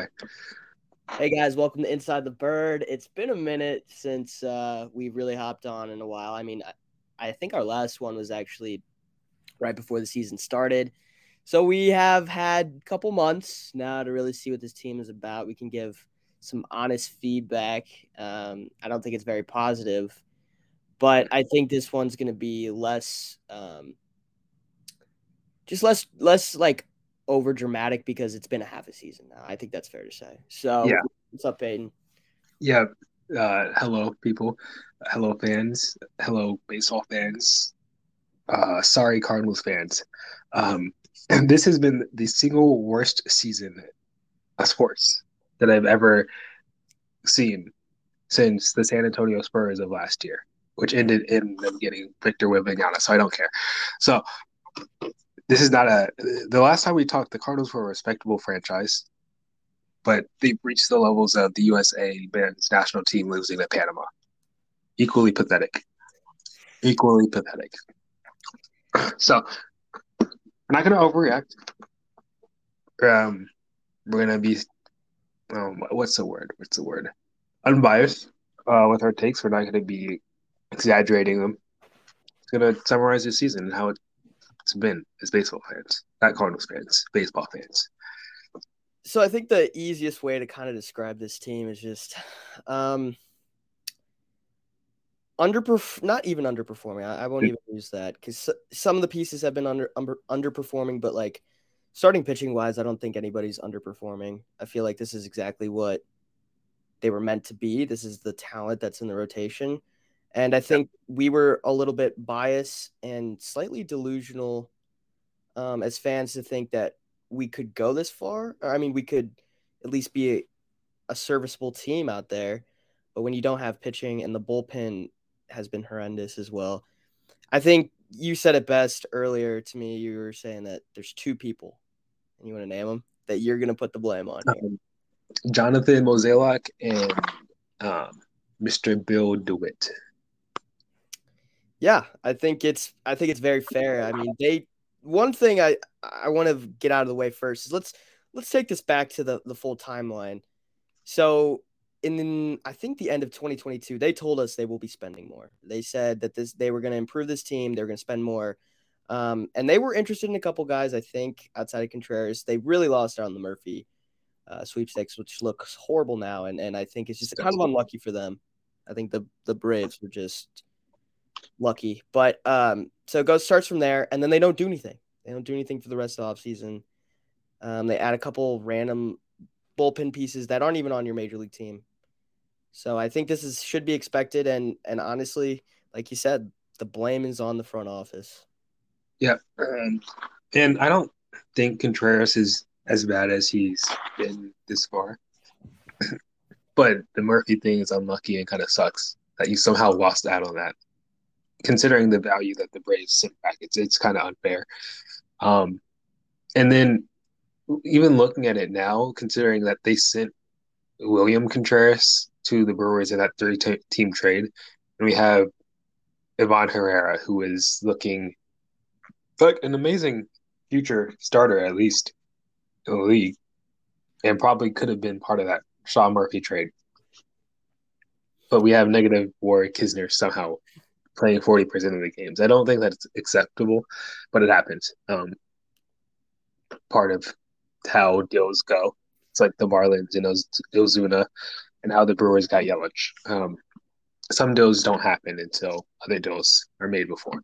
away. Hey guys, welcome to Inside the Bird. It's been a minute since uh, we've really hopped on in a while. I mean, I, I think our last one was actually right before the season started. So we have had a couple months now to really see what this team is about. We can give some honest feedback. Um, I don't think it's very positive, but I think this one's going to be less, um, just less, less like over dramatic because it's been a half a season now. I think that's fair to say. So, yeah. what's up, Peyton? Yeah. Uh, hello, people. Hello, fans. Hello, baseball fans. Uh, sorry, Cardinals fans. Um, this has been the single worst season of sports that I've ever seen since the San Antonio Spurs of last year, which ended in them getting Victor Wembanyama. So I don't care. So this is not a. The last time we talked, the Cardinals were a respectable franchise, but they've reached the levels of the USA men's national team losing to Panama. Equally pathetic. Equally pathetic. So we're not going to overreact. Um, we're going to be, um, what's the word? What's the word? Unbiased uh, with our takes. We're not going to be exaggerating them. It's going to summarize the season and how it, it's been as baseball fans, not Cardinals fans, baseball fans. So I think the easiest way to kind of describe this team is just um, underperf not even underperforming. I, I won't even use that because some of the pieces have been under, under underperforming, but like starting pitching wise, I don't think anybody's underperforming. I feel like this is exactly what they were meant to be. This is the talent that's in the rotation. And I think we were a little bit biased and slightly delusional um, as fans to think that we could go this far. I mean, we could at least be a, a serviceable team out there. But when you don't have pitching and the bullpen has been horrendous as well, I think you said it best earlier to me. You were saying that there's two people, and you want to name them that you're going to put the blame on. Um, Jonathan Mozeliak and um, Mr. Bill DeWitt. Yeah, I think it's I think it's very fair. I mean, they one thing I I want to get out of the way first is let's let's take this back to the the full timeline. So in I think the end of 2022, they told us they will be spending more. They said that this they were going to improve this team, they were going to spend more. Um, and they were interested in a couple guys, I think, outside of Contreras. They really lost on the Murphy uh, sweepstakes, which looks horrible now. And and I think it's just kind of unlucky for them. I think the the Braves were just lucky. But um, so it goes starts from there, and then they don't do anything. They don't do anything for the rest of the offseason. Um, they add a couple random bullpen pieces that aren't even on your major league team. So I think this is should be expected, and and honestly, like you said, the blame is on the front office. Yeah, um, and I don't think Contreras is as bad as he's been this far. but the Murphy thing is unlucky and kind of sucks that you somehow lost out on that considering the value that the Braves sent back, it's it's kind of unfair. Um, and then even looking at it now, considering that they sent William Contreras to the Brewers in that three t- team trade, and we have Ivan Herrera, who is looking like an amazing future starter, at least in the league, and probably could have been part of that Sean Murphy trade. But we have negative Warwick Knizner somehow playing 40% of the games. I don't think that's acceptable, but it happens. Um, part of how deals go. It's like the Marlins and Ozuna and how the Brewers got Yelich. Um, some deals don't happen until other deals are made before.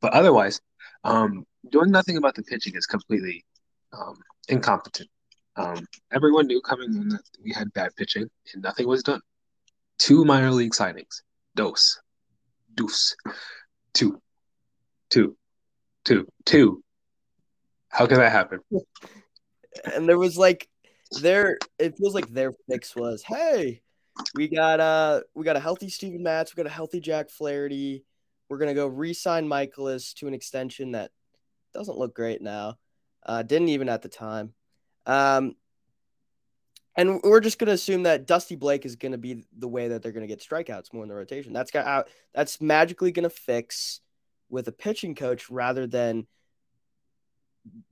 But otherwise, um, doing nothing about the pitching is completely um, incompetent. Um, everyone knew coming in that we had bad pitching, and nothing was done. Two minor league signings, dose, deuce. Two. Two. Two. Two. How can that happen? And there was like their it feels like their fix was, hey, we got uh we got a healthy Steven Matz, we got a healthy Jack Flaherty. We're gonna go re-sign Mikolas to an extension that doesn't look great now. Uh, didn't even at the time. Um, and we're just going to assume that Dusty Blake is going to be the way that they're going to get strikeouts more in the rotation. That's got out. That's magically going to fix with a pitching coach rather than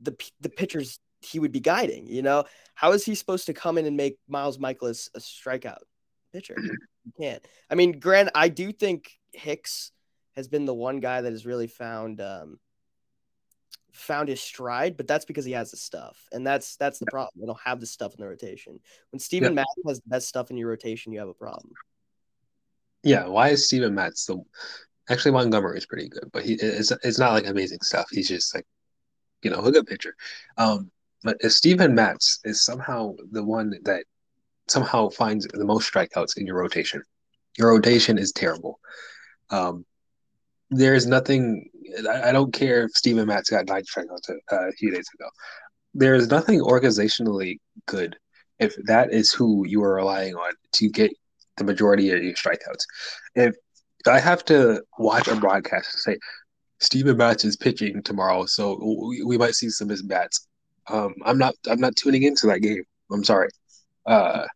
the the pitchers he would be guiding. You know, how is he supposed to come in and make Miles Mikolas a strikeout pitcher? You can't. I mean, Grant, I do think Hicks has been the one guy that has really found um, found his stride, but that's because he has the stuff, and that's that's the problem. They don't have the stuff in the rotation. When Steven yeah. Matz has the best stuff in your rotation, you have a problem. Yeah, why is Steven Matz the? Actually, Montgomery is pretty good, but he it's it's not like amazing stuff. He's just like, you know, a good pitcher. Um, but Steven Matz is somehow the one that somehow finds the most strikeouts in your rotation. Your rotation is terrible. Um, there's nothing. I, don't care if Steven Matz got nine strikeouts a, uh, a few days ago. There's nothing organizationally good if that is who you are relying on to get the majority of your strikeouts. If I have to watch a broadcast and say Steven Matz is pitching tomorrow, so we, we might see some missed bats. Um, I'm not. I'm not tuning into that game. I'm sorry. Uh,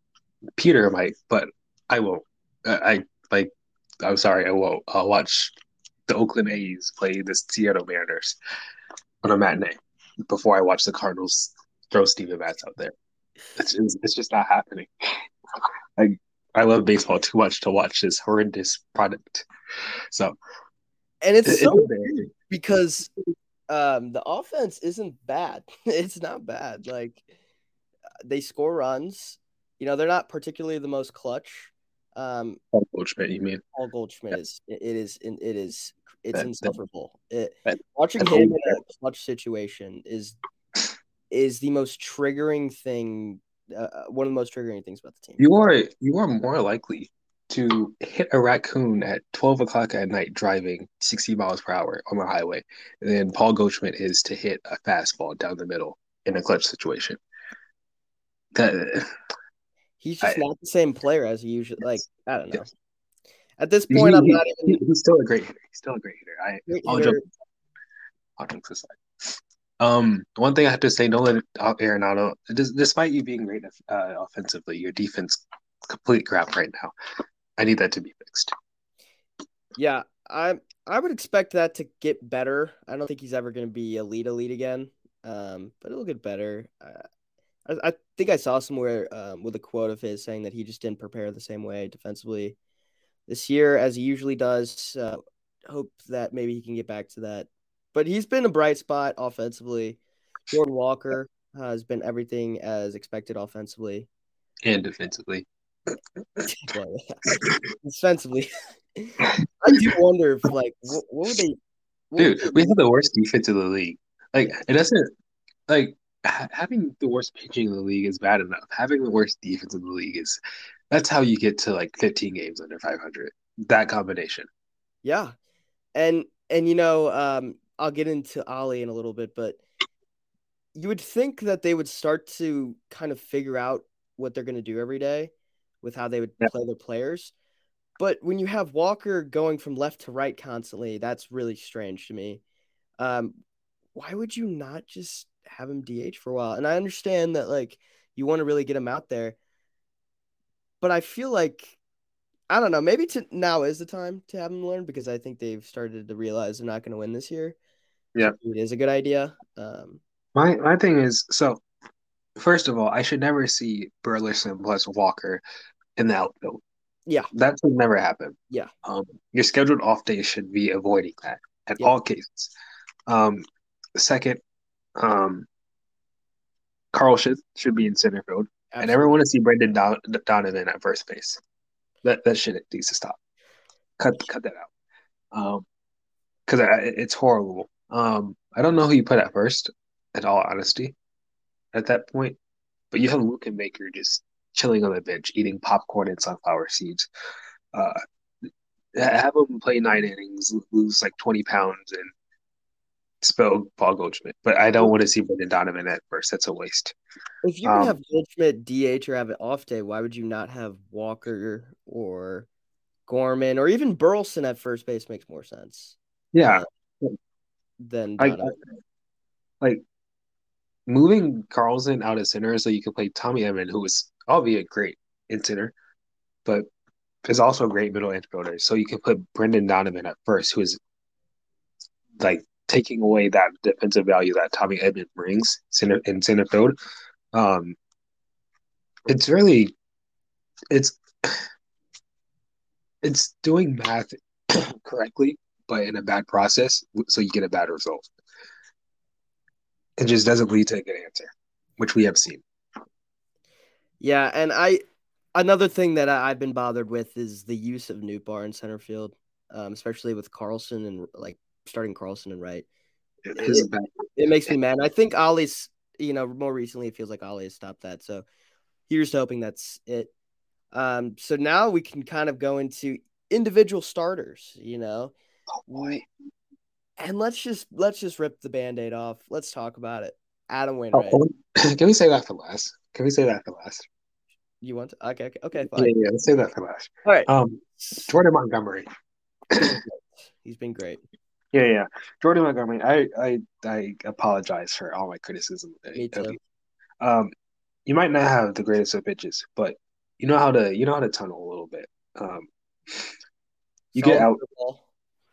Peter might, but I won't. I like. I'm sorry. I won't. I'll watch the Oakland A's play the Seattle Mariners on a matinee before I watch the Cardinals throw Steven Matz out there. It's just, it's just not happening. I I love baseball too much to watch this horrendous product. So, and it's it, so weird because um, the offense isn't bad. it's not bad. Like they score runs. You know, they're not particularly the most clutch. Um, Paul Goldschmidt, you mean? Paul Goldschmidt yeah. is it is it is it's that, insufferable. That, it, watching him in a clutch situation is is the most triggering thing. Uh, uh, one of the most triggering things about the team. You are you are more likely to hit a raccoon at 12 o'clock at night driving 60 miles per hour on the highway than Paul Goldschmidt is to hit a fastball down the middle in a clutch situation. That he's just I, not the same player as he usually like. I don't know. At this point, I'm not even. He's still a great hitter. He's still a great hitter. I, great I'll hitter. jump. I'll jump aside. Um, one thing I have to say, Nolan Arenado, despite you being great uh, offensively, your defense complete crap right now. I need that to be fixed. Yeah, I I would expect that to get better. I don't think he's ever going to be elite elite again, um, but it'll get better. Uh, I, I think I saw somewhere um, with a quote of his saying that he just didn't prepare the same way defensively this year as he usually does. Uh, hope that maybe he can get back to that. But he's been a bright spot offensively. Jordan Walker has been everything as expected offensively and defensively. well, defensively, I do wonder if like what, what would they? What Dude, would they we have the worst defense in the league. Like it doesn't like having the worst pitching in the league is bad enough. Having the worst defense in the league is that's how you get to like 15 games under 500. That combination. Yeah, and and you know, um, I'll get into Ollie in a little bit, but you would think that they would start to kind of figure out what they're going to do every day with how they would yep. play their players. But when you have Walker going from left to right constantly, that's really strange to me. Um, why would you not just have him DH for a while? And I understand that like you want to really get him out there, but I feel like I don't know. Maybe to now is the time to have him learn because I think they've started to realize they're not going to win this year. Yeah, it is a good idea. Um, my my thing is so First of all, I should never see Burleson plus Walker in the outfield. Yeah. That should never happen. Yeah. Um, your scheduled off day should be avoiding that at yeah. all cases. Um, second, um, Carl should should be in center field. Absolutely. I never want to see Brendan Don- Donovan at first base. That that shit needs to stop. Cut cut that out. Um, because it's horrible. Um, I don't know who you put at first. In all honesty, at that point. But you have Luken Baker just chilling on the bench, eating popcorn and sunflower seeds. Uh, have them play nine innings, lose like 20 pounds, and spell Paul Goldschmidt. But I don't want to see Brendan Donovan at first. That's a waste. If you um, have Goldschmidt DH or have an off day, why would you not have Walker or Gorman or even Burleson at first base makes more sense. Yeah. Uh, than I, I, like moving Carlson out of center so you can play Tommy Edman, who is albeit great in center, but is also a great middle infielder. So you can put Brendan Donovan at first, who is like taking away that defensive value that Tommy Edman brings in center field. Um, it's really it's it's doing math correctly, but in a bad process, so you get a bad result. It just doesn't lead to a good answer, which we have seen. Yeah, and I another thing that I, have been bothered with is the use of Nootbaar in center field, um, especially with Carlson and like starting Carlson and right. It, it, it, makes me mad. I think Ollie's, you know, more recently it feels like Ollie has stopped that. So here's hoping that's it. Um, so now we can kind of go into individual starters, you know. Oh boy. And let's just let's just rip the band-aid off. Let's talk about it. Adam Wainwright. Oh, can we say that for last? Can we say that for last? You want to? Okay, okay, okay fine. Yeah, yeah, let's say that for last. All right. Um, Jordan Montgomery. He's been great. Yeah, yeah. Jordan Montgomery. I, I, I apologize for all my criticism. Me too. Um, you might not have the greatest of pitches, but you know how to, you know how to tunnel a little bit. Um, you get out.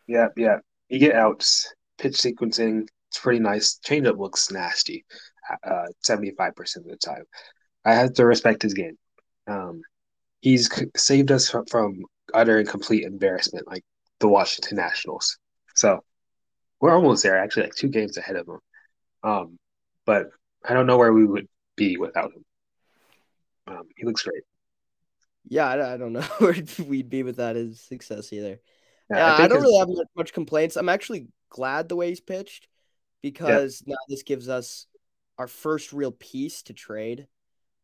Yeah, yeah. You get outs. Pitch sequencing. It's pretty nice. Changeup looks nasty. Uh, seventy-five percent of the time. I have to respect his game. Um, he's saved us from, from utter and complete embarrassment, like the Washington Nationals. So we're almost there, actually, like two games ahead of him. Um, but I don't know where we would be without him. Um, he looks great. Yeah, I, I don't know where we'd be without his success either. Yeah, yeah I, I, don't really have much complaints. I'm actually glad the way he's pitched because yeah. now this gives us our first real piece to trade.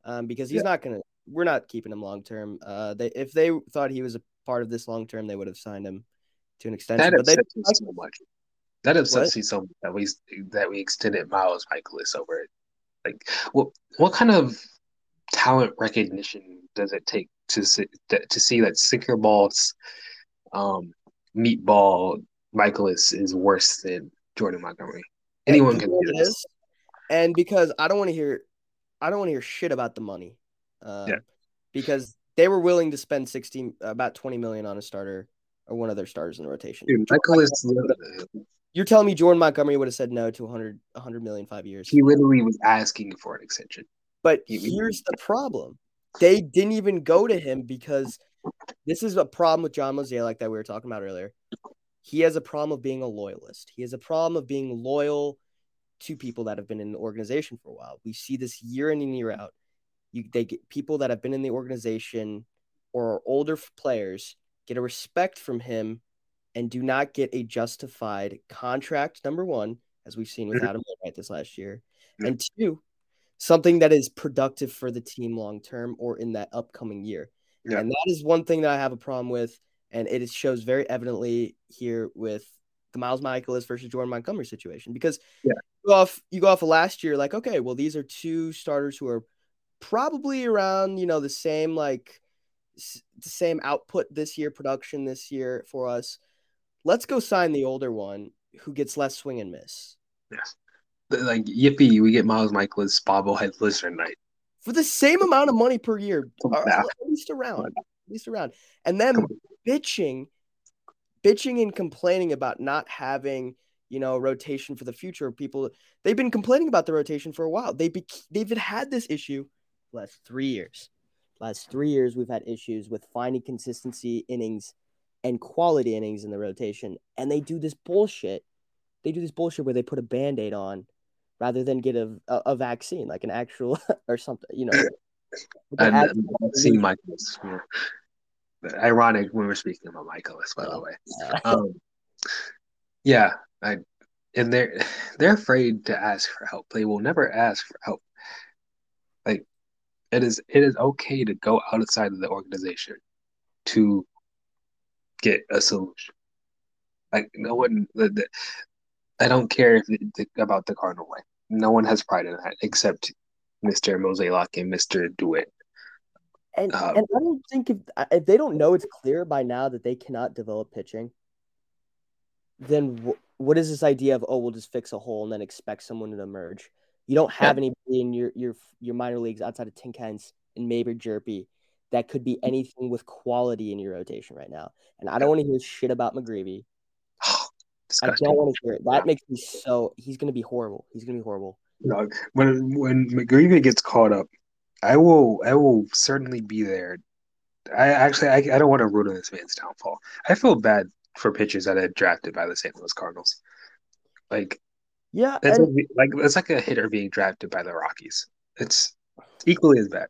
Um, because he's yeah. not gonna we're not keeping him long term. Uh, they if they thought he was a part of this long term, they would have signed him to an extension. That upsets me so much. That upsets me so much that we that we extended Miles Mikolas over it. Like, what what kind of talent recognition does it take to see, to see that sinker balls, um, meatball Mikolas is worse than Jordan Montgomery? Anyone can do this. And because I don't want to hear, I don't want to hear shit about the money. Um, yeah. Because they were willing to spend 16, about 20 million on a starter or one of their starters in the rotation. Dude, Mikolas. You're telling me Jordan Montgomery would have said no to 100, 100 million five years? He literally was asking for an extension. But he, here's the problem: they didn't even go to him because this is a problem with John Mozeliak that we were talking about earlier. He has a problem of being a loyalist. He has a problem of being loyal to people that have been in the organization for a while. We see this year in and year out. You they get people that have been in the organization or are older players get a respect from him and do not get a justified contract number one as we've seen with mm-hmm. Adam Wainwright this last year and two something that is productive for the team long term or in that upcoming year yeah. and that is one thing that I have a problem with and it shows very evidently here with the Miles Mikolas versus Jordan Montgomery situation because yeah. you go off you go off of last year like okay well these are two starters who are probably around you know the same like the same output this year production this year for us let's go sign the older one who gets less swing and miss. Yes. Like yippee we get miles mikolas bobblehead lizard night for the same amount of money per year. Oh, or at least around at least around. And then bitching bitching and complaining about not having you know rotation for the future people. They've been complaining about the rotation for a while. They be, they've had this issue last three years. Last three years, we've had issues with finding consistency innings and quality innings in the rotation. And they do this bullshit. They do this bullshit where they put a band aid on rather than get a, a, a, vaccine, like an actual or something, you know. and vaccine Mikolas. Yeah. Ironic when we're speaking about Mikolas, by the way. Um, yeah, I and they're they're afraid to ask for help. They will never ask for help. It is it is okay to go outside of the organization to get a solution. Like no one, the, the, I don't care if it, about the Cardinal way. No one has pride in that except Mr. Mozeliak and Mr. DeWitt. And um, and I don't think if if they don't know it's clear by now that they cannot develop pitching, then w- what is this idea of oh we'll just fix a hole and then expect someone to emerge? You don't have yeah. anybody in your your your minor leagues outside of Tink Hence and Maybert Hjerpe that could be mm-hmm. anything with quality in your rotation right now. And I don't want to hear shit about McGreevy. I don't want to hear it. That makes me so. He's gonna be horrible. He's gonna be horrible. No, when when McGreevy gets caught up, I will I will certainly be there. I actually I, I don't want to root on this man's downfall. I feel bad for pitchers that are drafted by the St. Louis Cardinals. Like Yeah, that's and like it's like a hitter being drafted by the Rockies. It's equally as bad.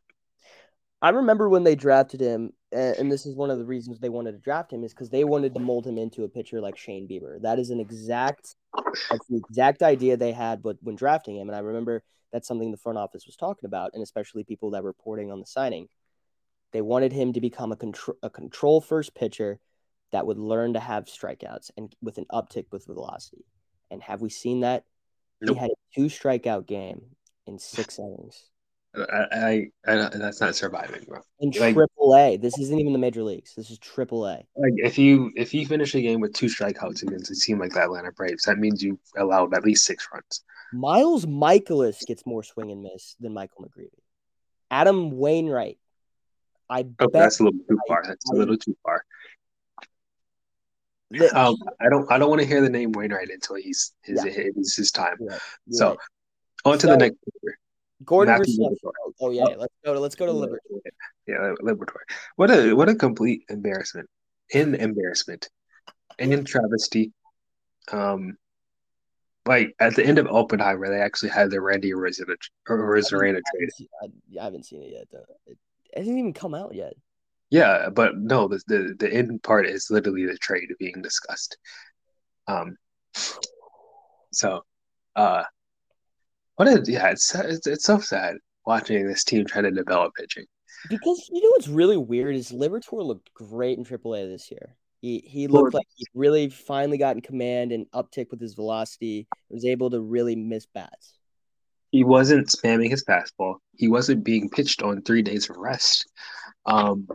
I remember when they drafted him, and this is one of the reasons they wanted to draft him is because they wanted to mold him into a pitcher like Shane Bieber. That is an exact, that's the exact idea they had, but when drafting him, and I remember that's something the front office was talking about, and especially people that were reporting on the signing. They wanted him to become a control a control first pitcher that would learn to have strikeouts and with an uptick with velocity. And have we seen that? Nope. He had a two strikeout game in six innings. I, I, I that's not surviving, bro. In Like- triple A. This isn't even the major leagues. This is triple A. Like if you if you finish a game with two strikeouts against a team like the Atlanta Braves, that means you allowed at least six runs. Miles Mikolas gets more swing and miss than Michael McGreevy. Adam Wainwright. I Okay, bet that's a little too I- far. That's a I- little too far. Um, I don't I don't want to hear the name Wainwright until he's his Yeah. it's his time. You're So on to So- the next. Gordon Matthew Rousseau. Liberatore. Oh yeah, let's go to let's go to Liberty. Yeah, Liberatore. What a what a complete embarrassment. In embarrassment. And in travesty. Um like at the end of Oppenheimer, they actually had the Randy Arozarena trade. I, I haven't seen it yet. Though. It, it hasn't even come out yet. Yeah, but no, the, the the end part is literally the trade being discussed. Um, so, uh, what is yeah, it's it's, it's so sad watching this team try to develop pitching. Because you know what's really weird is Liberatore looked great in AAA this year. He he looked like he really finally got in command and uptick with his velocity. Was able to really miss bats. He wasn't spamming his fastball. He wasn't being pitched on three days of rest. Um,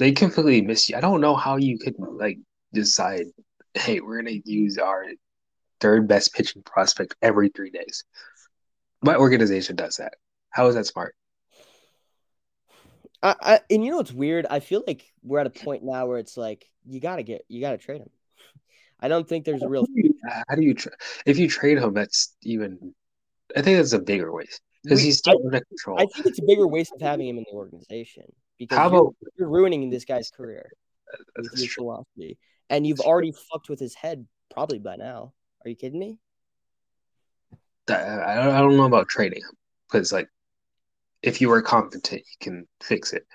they completely miss you. I don't know how you could like decide, hey, we're gonna use our third best pitching prospect every three days. What organization does that? How is that smart? I, I and you know what's weird? I feel like we're at a point now where it's like you gotta get you gotta trade him. I don't think there's a real How do you, how do you tra- if you trade him? That's even. I think that's a bigger waste because he's still under control. I think it's a bigger waste of having him in the organization because How you're, about you're ruining this guy's career that's true. philosophy, and you've already fucked with his head probably by now. Are you kidding me? I don't, I don't know about trading him because like if you are competent, you can fix it.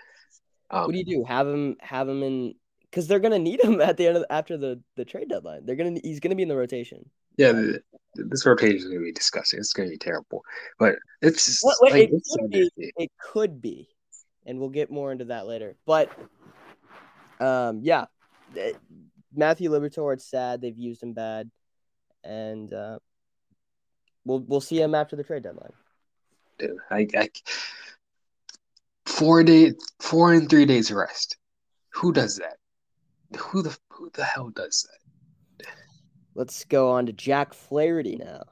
Um, What do you do? Have him have him in because they're gonna need him at the end of after the the trade deadline. They're gonna he's gonna be in the rotation. Yeah, the, this rotation is to be disgusting. It's to be terrible, but it's just like it could be- It could be, and we'll get more into that later. But um, yeah, Matthew Liberatore. It's sad they've used him bad, and uh, we'll we'll see him after the trade deadline. Dude, I, I four day, four and three days rest. Who does that? Who the who the hell does that? Let's go on to Jack Flaherty now.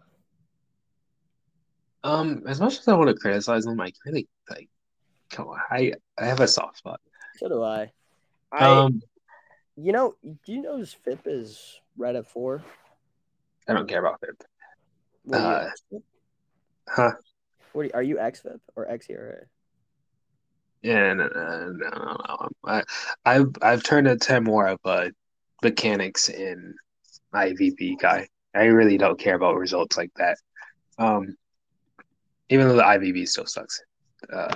Um, as much as I want to criticize him, I really. Come on, I I have a soft spot. So do I. I Um, you know do you know FIP is right at four? I don't care about it. What are you, Uh, Huh? What are you, are you XFIP or XERA? Yeah, no, no, no, no. I, I've I've turned into more of a mechanics and IVB guy. I really don't care about results like that. Um, even though the IVB still sucks. Uh,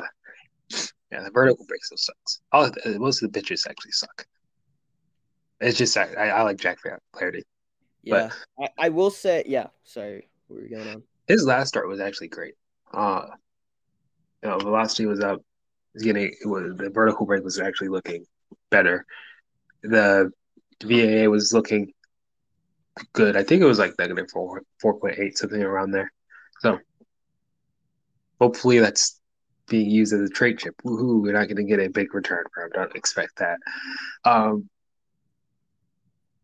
yeah, the vertical break still sucks. All the, most of the pitches actually suck. It's just I, I like Jack Flaherty. Yeah, I, I will say, yeah. Sorry, what were you going on? His last start was actually great. Uh, you know, velocity was up. He's getting it was the vertical break was actually looking better. The VAA was looking good. I think it was like negative four four point eight something around there. So hopefully that's being used as a trade chip. Woohoo! We're not going to get a big return from. Don't expect that. Um,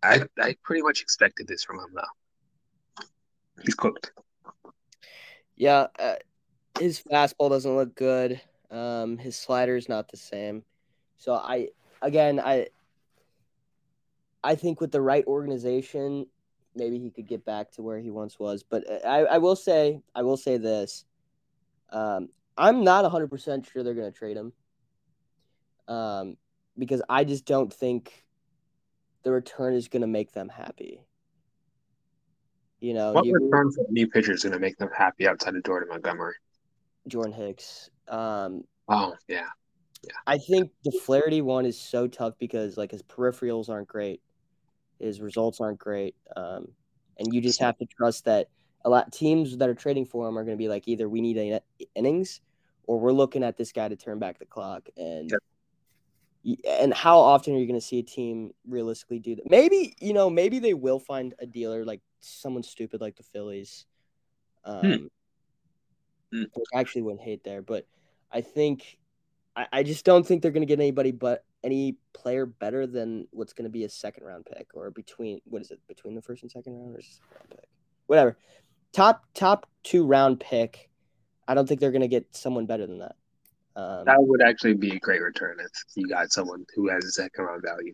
I I pretty much expected this from him though. He's cooked. Yeah, uh, his fastball doesn't look good. Um, his slider is not the same. So I, again, I, I think with the right organization, maybe he could get back to where he once was. But uh, I, I will say, I will say this. Um, I'm not 100% sure they're going to trade him. Um, because I just don't think the return is going to make them happy. You know, What you, return for new pitcher is going to make them happy outside of Jordan Montgomery? Jordan Hicks. Um, Oh, yeah. I think the Flaherty one is so tough because like his peripherals aren't great, his results aren't great, um, and you just have to trust that a lot teams that are trading for him are going to be like either we need a, innings or we're looking at this guy to turn back the clock and. Yep. y- And how often are you going to see a team realistically do that? Maybe you know, maybe they will find a dealer like someone stupid like the Phillies. Um, Hmm. which I actually wouldn't hate there, but I think I, I just don't think they're going to get anybody but any player better than what's going to be a second round pick or between what is it between the first and second round or second round pick whatever top top two round pick. I don't think they're going to get someone better than that. Um, That would actually be a great return if you got someone who has a second round value.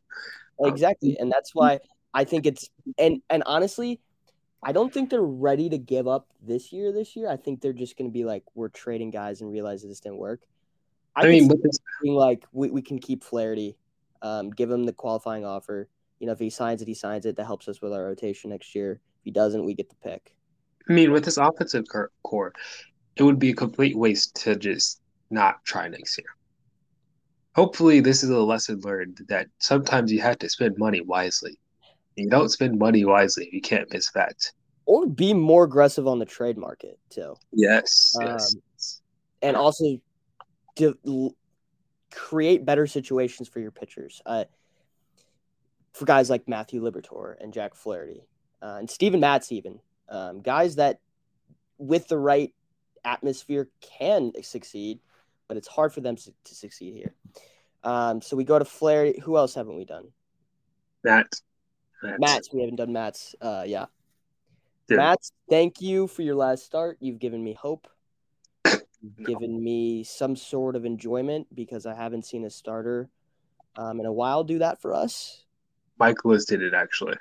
um, exactly, and that's why I think it's and and honestly, I don't think they're ready to give up this year. This year, I think they're just going to be like we're trading guys and realize this didn't work. I, could mean, with this, being like we, we can keep Flaherty, um, give him the qualifying offer. You know, if he signs it, he signs it. That helps us with our rotation next year. If he doesn't, we get the pick. I mean, with this offensive core, it would be a complete waste to just not try next year. Hopefully, this is a lesson learned that sometimes you have to spend money wisely. You don't spend money wisely if you can't miss bets. Or be more aggressive on the trade market too, Yes, yes. and also de- l- create better situations for your pitchers. Uh, for guys like Matthew Liberatore and Jack Flaherty uh, and Steven Matz, even um, guys that with the right atmosphere can succeed, but it's hard for them to, to succeed here. Um, so we go to Flair. Who else haven't we done? That, that's, Matz. We haven't done Matz. Uh, yeah. Dude. Matz, thank you for your last start. You've given me hope. You've given me some sort of enjoyment because I haven't seen a starter um, in a while do that for us. Mikolas did it actually.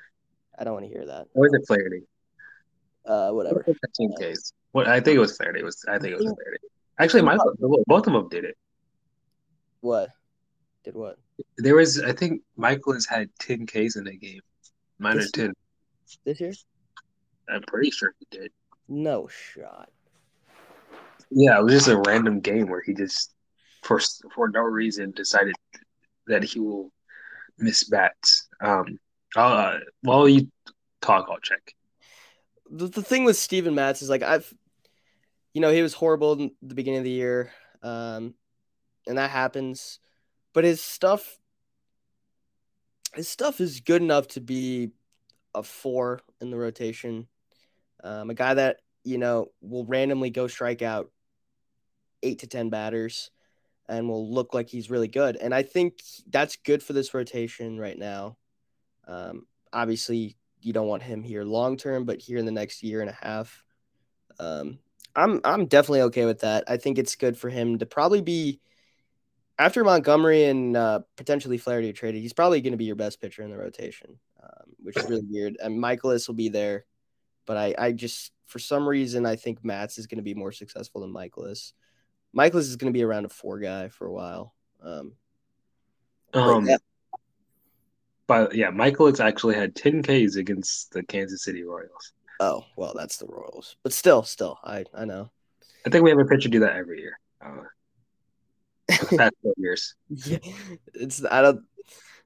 I don't want to hear that. Or it Flaherty? Uh, whatever. Team case. What I think it was Flaherty. It was I think it was Flaherty. Actually, Michael, both of them did it. What? Did what? There was, I think, Mikolas had ten Ks in that game, minus This- ten. This year? I'm pretty sure he did. No shot. Yeah, it was just a random game where he just, for for no reason, decided that he will miss bats. Um, uh, while you talk, I'll check. The, the thing with Steven Matz is like I've, you know, he was horrible in the beginning of the year, um, and that happens. But his stuff, his stuff is good enough to be a four in the rotation. Um, a guy that you know will randomly go strike out eight to ten batters, and will look like he's really good. And I think that's good for this rotation right now. Um, obviously, you don't want him here long term, but here in the next year and a half, um, I'm I'm definitely okay with that. I think it's good for him to probably be after Montgomery and uh, potentially Flaherty traded. He's probably going to be your best pitcher in the rotation, um, which is really weird. And Mikolas will be there, but I I just for some reason I think Matz is going to be more successful than Mikolas. Mikolas is going to be around a four guy for a while. Um, Um, but yeah, Mikolas actually had ten Ks against the Kansas City Royals. oh well, that's the Royals, but still, still, I I know. I think we have a pitcher do that every year. Uh, the past four years. Yeah, it's I don't.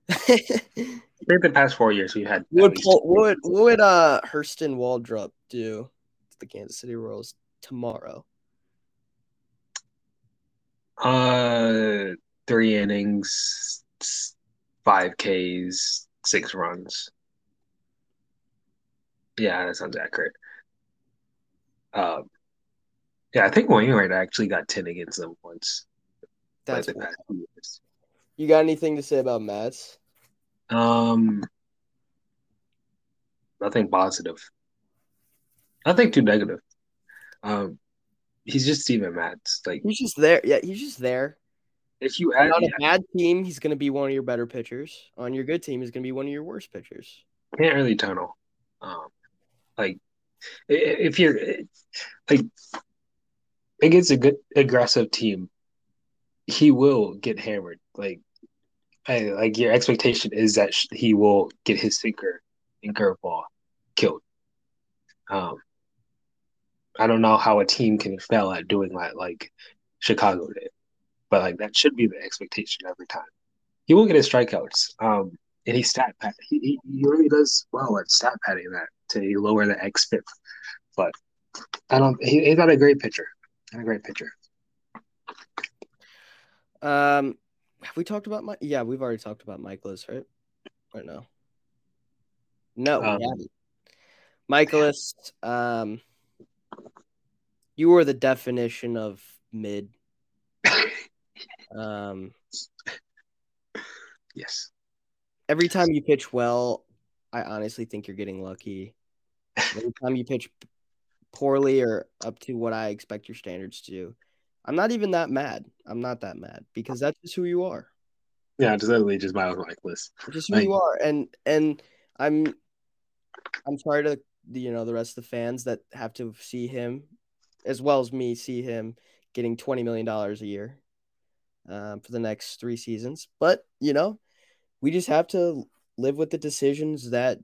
I think the past four years we had. what would Paul, what would, what would uh Hurston Waldrep do to the Kansas City Royals tomorrow? Uh, three innings, five Ks, six runs. Yeah, that sounds accurate. Um, yeah, I think Wainwright actually got ten against them once. That's the wild. past few years. you got anything to say about Matz? Um, nothing positive. Nothing too negative. Um, he's just Steven Matz. Like He's just there. Yeah, he's just there. If you add, on a bad team, he's going to be one of your better pitchers. On your good team, he's going to be one of your worst pitchers. can't really tunnel. Um, Like if you're like against a good aggressive team, he will get hammered. Like, I, like your expectation is that he will get his sinker and curveball killed. Um, I don't know how a team can fail at doing that like Chicago did, but like that should be the expectation every time. He will get his strikeouts. Um, and he stat pad. He, he, really does well at stat padding that to lower the xFIP. But I don't. He, he's not a great pitcher. Not a great pitcher. Um, have we talked about my? Yeah, we've already talked about Mikolas, right? Or no? No, um, haven't. Um, you were the definition of mid. Um, yes. Every time you pitch well, I honestly think you're getting lucky. Every time you pitch poorly or up to what I expect your standards to do, I'm not even that mad. I'm not that mad because that's just who you are. Yeah, just literally just my own like list. Just who like, you are, and and I'm I'm sorry to you know the rest of the fans that have to see him, as well as me, see him getting twenty million dollars a year um, for the next three seasons. But you know, we just have to live with the decisions that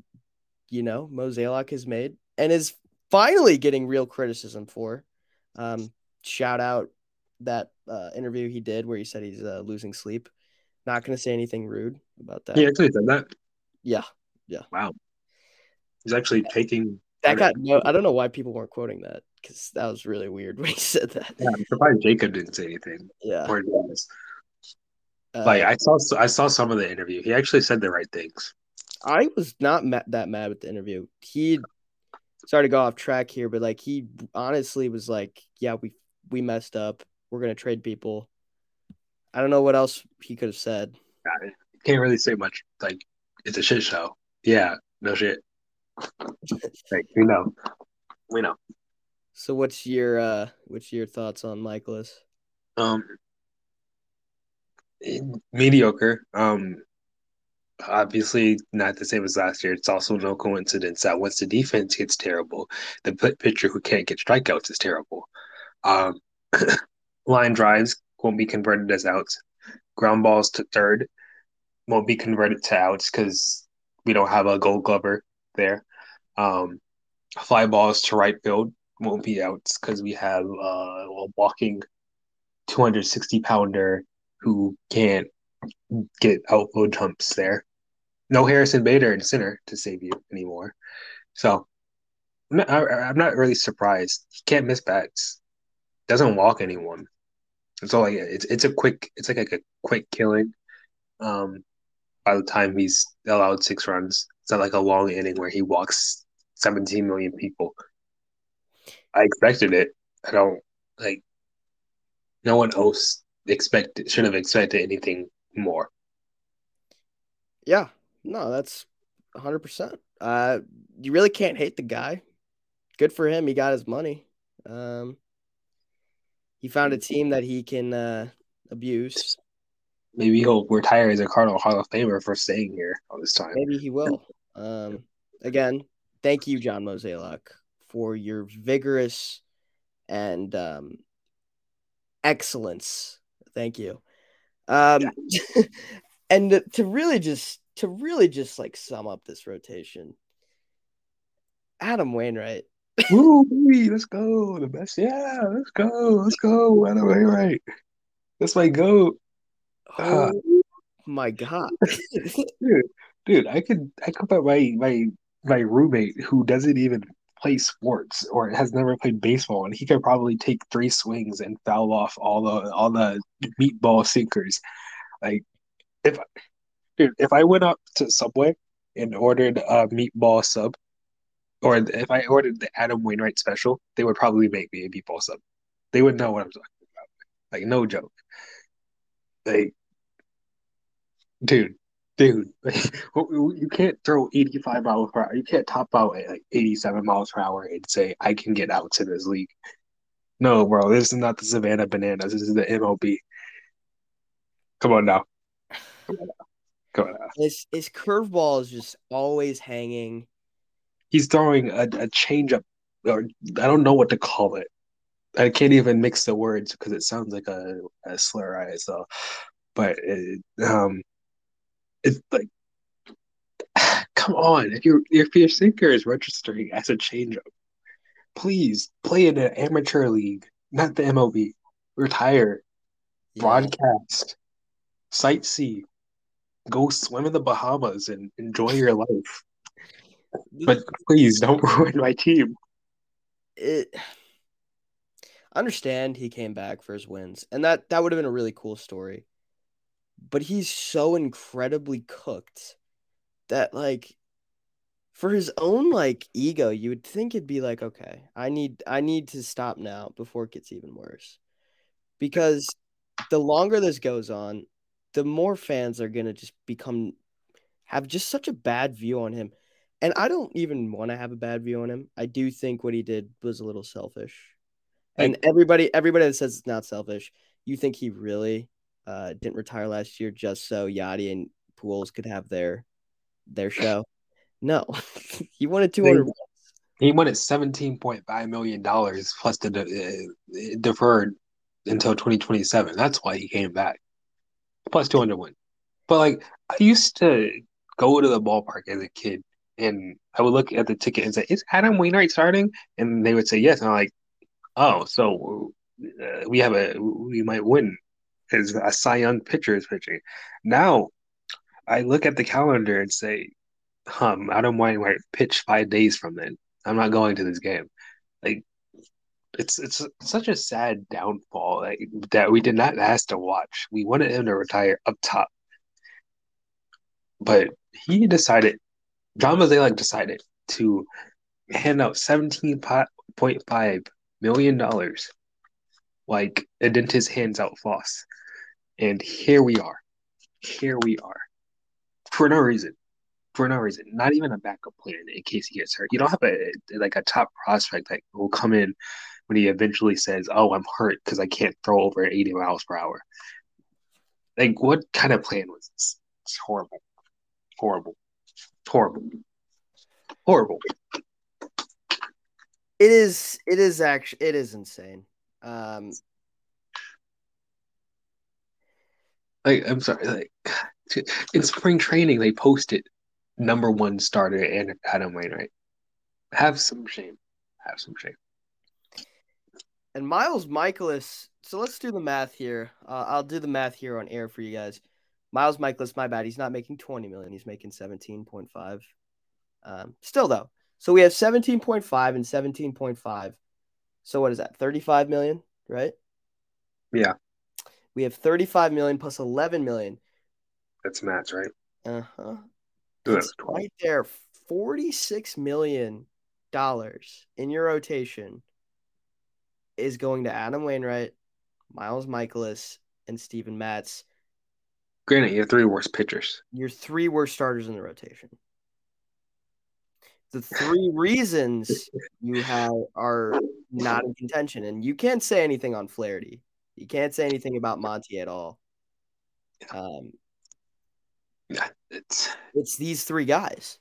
you know Mozeliak has made and is finally getting real criticism for. Um, shout out that uh, interview he did where he said he's uh, losing sleep. Not going to say anything rude about that. He actually said that. Yeah, yeah. Wow. He's actually taking. That got no. I don't know why people weren't quoting that because that was really weird when he said that. Yeah, I'm surprised Jacob didn't say anything. Yeah. Uh, like I saw, I saw some of the interview. He actually said the right things. I was not ma- that mad with the interview. He sorry to go off track here, but like he honestly was like, "Yeah, we we messed up. We're gonna trade people." I don't know what else he could have said. Can't really say much. Like it's a shit show. Yeah, no shit. Like we know, we know. So what's your uh what's your thoughts on Mikolas? Um, mediocre. Um, obviously not the same as last year. It's also no coincidence that once the defense gets terrible, the pitcher who can't get strikeouts is terrible. Um, line drives won't be converted as outs. Ground balls to third won't be converted to outs because we don't have a Gold Glover there. Um, fly balls to right field won't be outs because we have uh, a walking 260 pounder who can't get outfield jumps there. No Harrison Bader in center to save you anymore. So I'm not, I, am not really surprised. He can't miss bats. Doesn't walk anyone. It's all like it's it's a quick it's like, like a quick killing. Um, by the time he's allowed six runs, it's not like a long inning where he walks 17 million people. I expected it. I don't like. No one else expected should have expected anything more. Yeah, no, that's 100%. Uh, you really can't hate the guy. Good for him. He got his money. Um, he found a team that he can uh, abuse. Maybe he'll retire as a Cardinal Hall of Famer for staying here all this time. Maybe he will. Um, again, thank you, John Mozeliak, for your vigorous and um, excellence. Thank you. Um, and to really just to really just like sum up this rotation, Adam Wainwright. Woo, let's go. The best. Yeah, let's go. Let's go. Adam Wainwright. That's my goat. Oh uh, my god. dude, dude, I could I could put my my my roommate who doesn't even play sports or has never played baseball and he could probably take three swings and foul off all the all the meatball sinkers. Like if dude, if I went up to Subway and ordered a meatball sub, or if I ordered the Adam Wainwright special, they would probably make me a meatball sub. They would know what I'm talking about. Like no joke. Like, dude, dude, like, you can't throw 85 miles per hour. You can't top out at like 87 miles per hour and say I can get out to this league. No, bro, this is not the Savannah Bananas. This is the MLB. Come on now. Come on now. His his curveball is just always hanging. he's throwing a, a change up, or I don't know what to call it. I can't even mix the words because it sounds like a, a slur. So, but it, um, it's like, come on, if your if your sinker is registering as a changeup, please play in an amateur league, not the MLB. Retire, yeah. broadcast, sightsee, go swim in the Bahamas and enjoy your life. But please don't ruin my team. It understand he came back for his wins, and that that would have been a really cool story. But he's so incredibly cooked that like for his own like ego, you would think it'd be like, okay, I need I need to stop now before it gets even worse. Because the longer this goes on, the more fans are gonna just become have just such a bad view on him. And I don't even want to have a bad view on him. I do think what he did was a little selfish. And everybody everybody that says it's not selfish, you think he really uh, didn't retire last year just so Yadi and Pujols could have their their show? No, he wanted two hundred. He wanted seventeen point five million dollars plus the de- uh, deferred until twenty twenty seven. That's why he came back plus 200 win. But like I used to go to the ballpark as a kid and I would look at the ticket and say, "Is Adam Wainwright starting?" And they would say yes. And I'm like, "Oh, so uh, we have a we might win because a Cy Young pitcher is pitching." Now I look at the calendar and say, "Um, Adam Wainwright pitched five days from then. I'm not going to this game." Like it's it's such a sad downfall that, that we did not ask to watch. We wanted him to retire up top, but he decided. John Mozeliak decided to hand out seventeen point five million dollars, like a dentist hands out floss, and here we are. Here we are, for no reason for no reason. Not even a backup plan in case he gets hurt. You don't have a like a top prospect that will come in when he eventually says, "Oh, I'm hurt because I can't throw over 80 miles per hour." Like, what kind of plan was this? It's horrible, horrible, horrible, horrible. It is. It is actually. It is insane. Um, like, I'm sorry. Like, in spring training, they posted number one starter and Adam Wainwright. Have some shame. Have some shame. And Miles Mikolas. So let's do the math here. Uh, I'll do the math here on air for you guys. Miles Mikolas, my bad. He's not making 20 million. He's making 17.5. Um, still though. So we have 17.5 and 17.5. So what is that? 35 million, right? Yeah. We have 35 million plus 11 million. That's Matz, right? Uh-huh. That's right there. 46 million dollars in your rotation is going to Adam Wainwright, Miles Mikolas, and Steven Matz. Granted, your three worst pitchers. Your three worst starters in the rotation. The three reasons you have are not in contention, and you can't say anything on Flaherty. You can't say anything about Monty at all. Um, yeah, it's it's these three guys.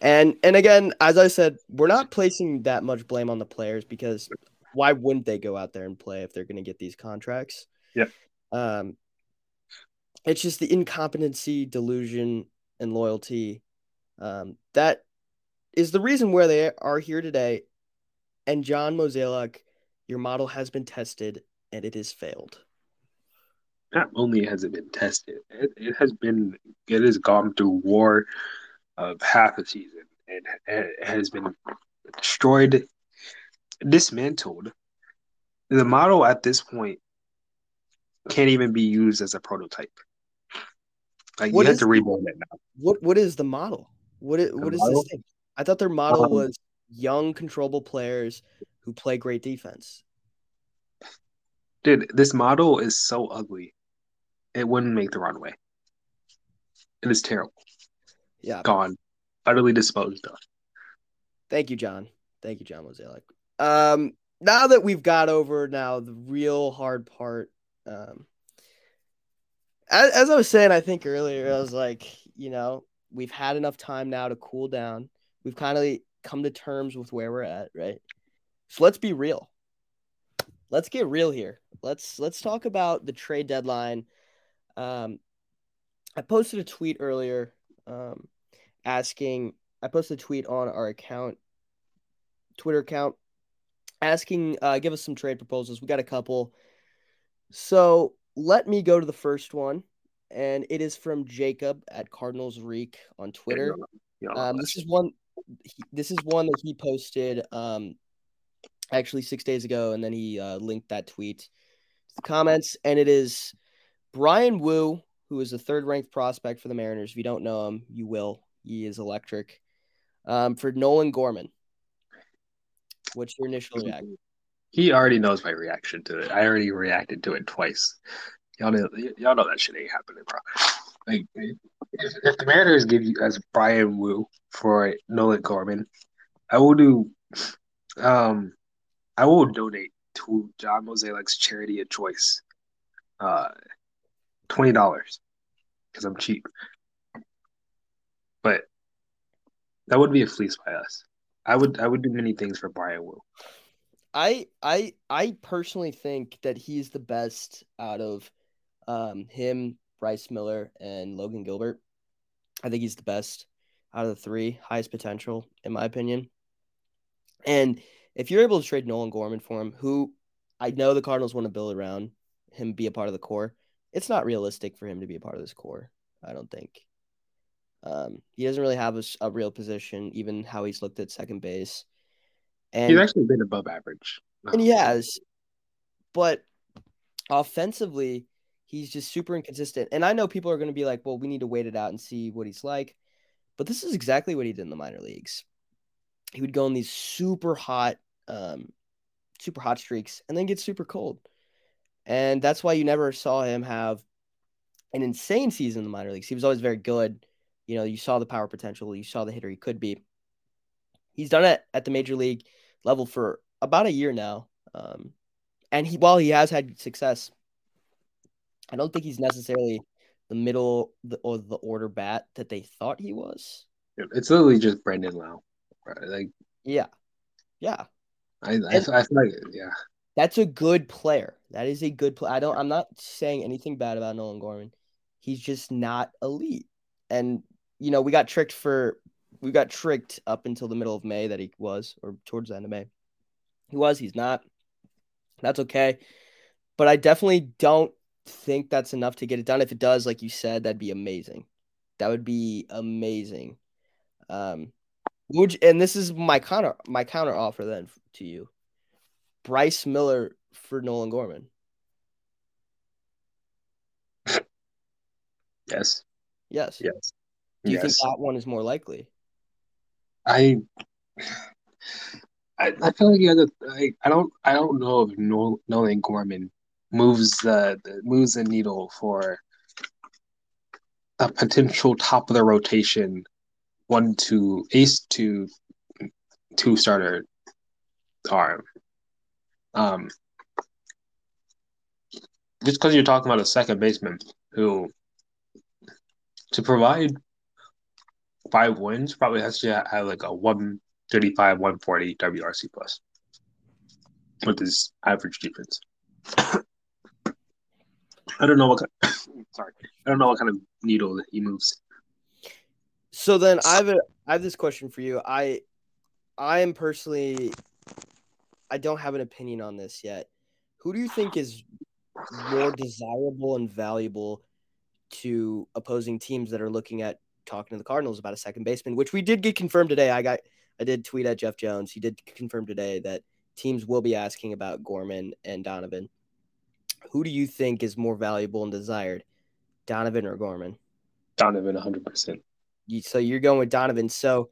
And and again, as I said, we're not placing that much blame on the players because why wouldn't they go out there and play if they're going to get these contracts? Yeah. Um, it's just the incompetency, delusion, and loyalty um, that is the reason where they are here today. And John Mozeliak, your model has been tested and it has failed. Not only has it been tested, it, it has been it has gone through war of half a season and it has been destroyed dismantled. The model at this point can't even be used as a prototype. Like what you have to rebuild it now. What what is the model? What is, what is this thing? I thought their model um, was young, controllable players who play great defense. Dude, this model is so ugly. It wouldn't make the runway. It is terrible. Yeah. Gone. Utterly disposed of. Thank you, John. Thank you, John Mozeliak. Um, now that we've got over now the real hard part, um, as, as I was saying, I think earlier, I was like, you know, we've had enough time now to cool down. We've kind of come to terms with where we're at, right? So let's be real. Let's get real here. Let's let's talk about the trade deadline. Um, I posted a tweet earlier um, asking. I posted a tweet on our account, Twitter account, asking, uh, give us some trade proposals. We got a couple. So let me go to the first one, and it is from Jacob at Cardinals Reek on Twitter. Um, this is one. This is one that he posted um, actually six days ago, and then he uh, linked that tweet to the comments, and it is Bryan Woo, who is a third-ranked prospect for the Mariners. If you don't know him, you will. He is electric. Um, for Nolan Gorman. What's your initial reaction? He already knows my reaction to it. I already reacted to it twice. Y'all know, y'all know that shit ain't happening, bro. Like, if, if the Mariners give you as Brian Woo for Nolan Gorman, I will do. Um, I will donate to John Mozeliak's charity of choice. Uh, twenty dollars because I'm cheap. But that would be a fleece by us. I would I would do many things for Bryan Woo. I I I personally think that he's the best out of um, him, Bryce Miller, and Logan Gilbert. I think he's the best out of the three, highest potential in my opinion. And if you're able to trade Nolan Gorman for him, who I know the Cardinals want to build around him, be a part of the core, it's not realistic for him to be a part of this core. I don't think. Um, he doesn't really have a, a, real position, even how he's looked at second base. And he's actually been above average. And he has, but offensively, he's just super inconsistent. And I know people are going to be like, "Well, we need to wait it out and see what he's like," but this is exactly what he did in the minor leagues. He would go in these super hot, um, super hot streaks, and then get super cold. And that's why you never saw him have an insane season in the minor leagues. He was always very good you know, you saw the power potential, you saw the hitter he could be. He's done it at the major league level for about a year now. Um, and he, while he has had success, I don't think he's necessarily the middle or the order bat that they thought he was. It's literally just Brandon Lowe. right? Like, yeah, yeah. I, I, I like, yeah. That's a good player. That is a good play. I don't. I'm not saying anything bad about Nolan Gorman. He's just not elite, and you know, we got tricked for we got tricked up until the middle of May that he was, or towards the end of May. He was, he's not. That's okay. But I definitely don't think that's enough to get it done. If it does, like you said, that'd be amazing. That would be amazing. Um, would you, and this is my counter my counter offer then to you. Bryce Miller for Nolan Gorman. Yes. Yes. Yes. Do you yes. think that one is more likely? I, I, I feel like yeah, I, I don't I don't know if Nolan Gorman moves the, moves the needle for a potential top of the rotation one to ace to two starter arm. Um, just because you're talking about a second baseman who to provide five wins, probably has to have like a 135, 140 WRC plus with his average defense. I don't know what kind, sorry. I don't know what kind of needle that he moves. So then I have a I have this question for you. I I am personally I don't have an opinion on this yet. Who do you think is more desirable and valuable to opposing teams that are looking at talking to the Cardinals about a second baseman, which we did get confirmed today. I got I did tweet at Jeff Jones. He did confirm today that teams will be asking about Gorman and Donovan. Who do you think is more valuable and desired, Donovan or Gorman? Donovan, 100%. So you're going with Donovan. So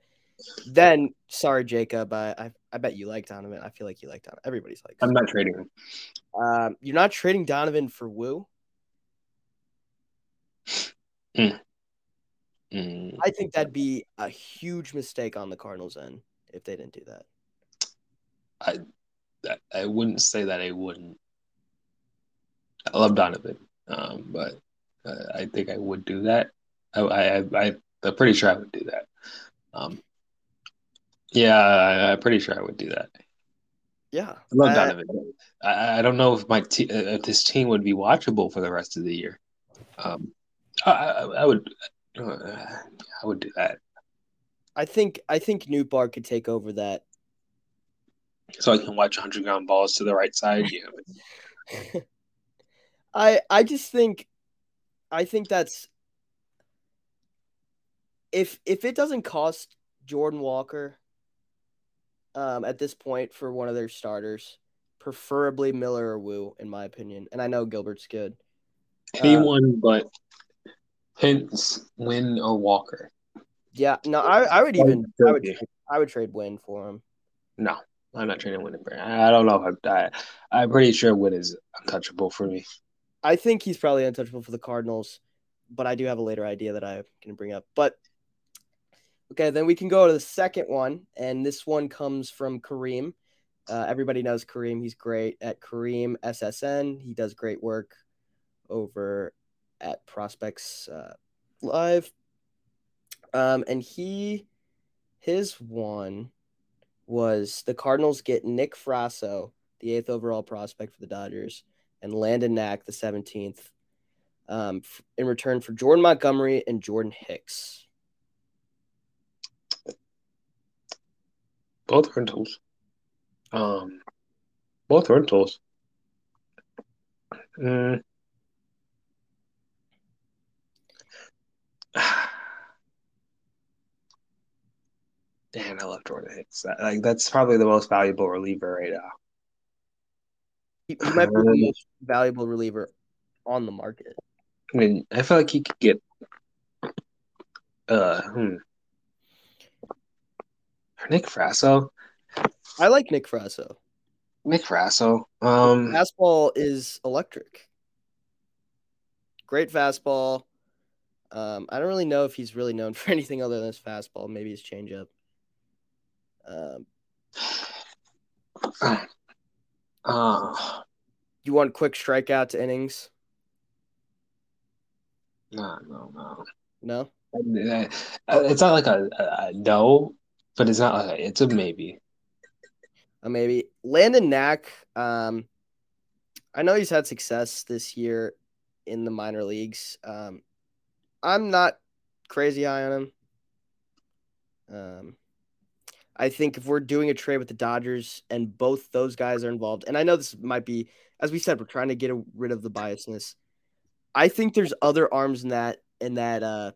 then, sorry, Jacob. I, I, I bet you like Donovan. I feel like you like Donovan. Everybody's like. I'm not trading him. Um, you're not trading Donovan for Woo. Hmm. Mm. I think that'd be a huge mistake on the Cardinals' end if they didn't do that. I I wouldn't say that I wouldn't. I love Donovan, um, but uh, I think I would do that. I, I, I, I'm pretty sure I would do that. Um, Yeah, I, I'm pretty sure I would do that. Yeah, I love I- Donovan. I, I don't know if my te- uh, if this team would be watchable for the rest of the year. Um, I, I, I would, uh, I would do that I think I think Nootbaar could take over that. so I can watch 100 ground balls to the right side. Yeah, I I just think I think that's if if it doesn't cost Jordan Walker um at this point for one of their starters, preferably Miller or Woo, in my opinion. And I know Gilbert's good. anyone but Hence, Winn or Walker. Yeah, no, I I would even I would trade, I would trade Winn for him. No, I'm not trading Winn and Brand. I don't know if I, I. I'm pretty sure Winn is untouchable for me. I think he's probably untouchable for the Cardinals, but I do have a later idea that I'm going to bring up. But okay, then we can go to the second one, and this one comes from Kareem. Uh, everybody knows Kareem. He's great at Kareem SSN. He does great work over at Prospects uh, Live. Um, and he, his one was the Cardinals get Nick Frasso, the eighth overall prospect for the Dodgers, and Landon Knack, the 17th, um, in return for Jordan Montgomery and Jordan Hicks. Both rentals. Um, both rentals. Mm. Damn, I love Jordan Hicks. Like that's probably the most valuable reliever right now. He, he might be the most valuable reliever on the market. I mean, I feel like he could get. Uh, hmm. Nick Frasso. I like Nick Frasso. Nick Frasso. Um, Fastball is electric. Great fastball. Um, I don't really know if he's really known for anything other than his fastball. Maybe his changeup. Um, uh, you want quick strikeout to innings? no, no, no. No. It's not like a, a, a no, but it's not like a, it's a maybe. Uh, maybe Landon Knack. Um, I know he's had success this year in the minor leagues. Um, I'm not crazy high on him. Um, I think if we're doing a trade with the Dodgers and both those guys are involved, and I know this might be, as we said, we're trying to get rid of the biasness. I think there's other arms in that in that uh,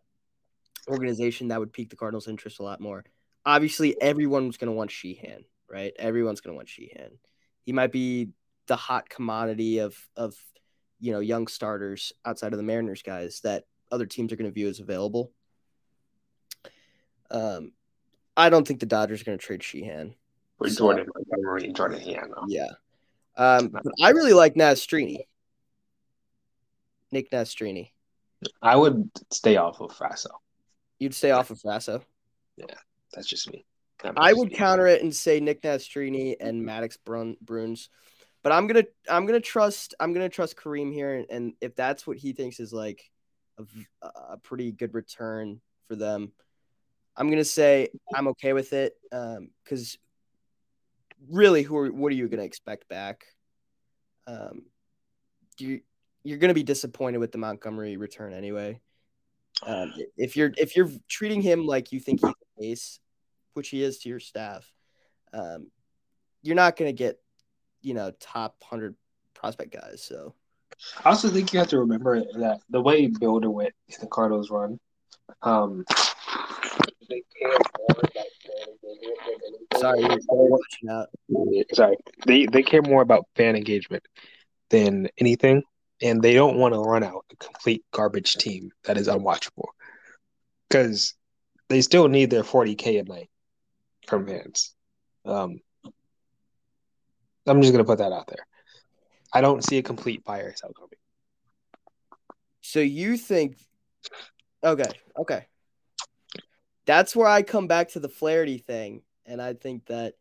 organization that would pique the Cardinals' interest a lot more. Obviously, everyone's going to want Sheehan, right? Everyone's going to want Sheehan. He might be the hot commodity of of you know young starters outside of the Mariners guys that other teams are going to view as available. Um, I don't think the Dodgers are going to trade Sheehan. For So- Jordan Montgomery and Jordan Hiano. Yeah. Um, but I really like Nastrini. Nick Nastrini. I would stay off of Frasso. You'd stay off of Frasso. Yeah, that's just me. That I would me- counter it and say Nick Nastrini and Maddux Brun- Bruins, but I'm gonna I'm gonna trust I'm gonna trust Kareem here, and, and if that's what he thinks is like a pretty good return for them, I'm gonna say I'm okay with it. Um, because really, who are what are you gonna expect back? Um, you you're gonna be disappointed with the Montgomery return anyway. Um, if you're if you're treating him like you think he's the ace, which he is to your staff, um, you're not going to get, you know, top hundred prospect guys. So I also think you have to remember that the way Builder went in the Cardinals run, um, they care more about fan engagement sorry, you're out. Sorry, they they care more about fan engagement than anything, and they don't want to run out a complete garbage team that is unwatchable because they still need their 40k a night from fans. Um, I'm just gonna put that out there. I don't see a complete fire sale coming. So you think? Okay, okay. That's where I come back to the Flaherty thing, and I think that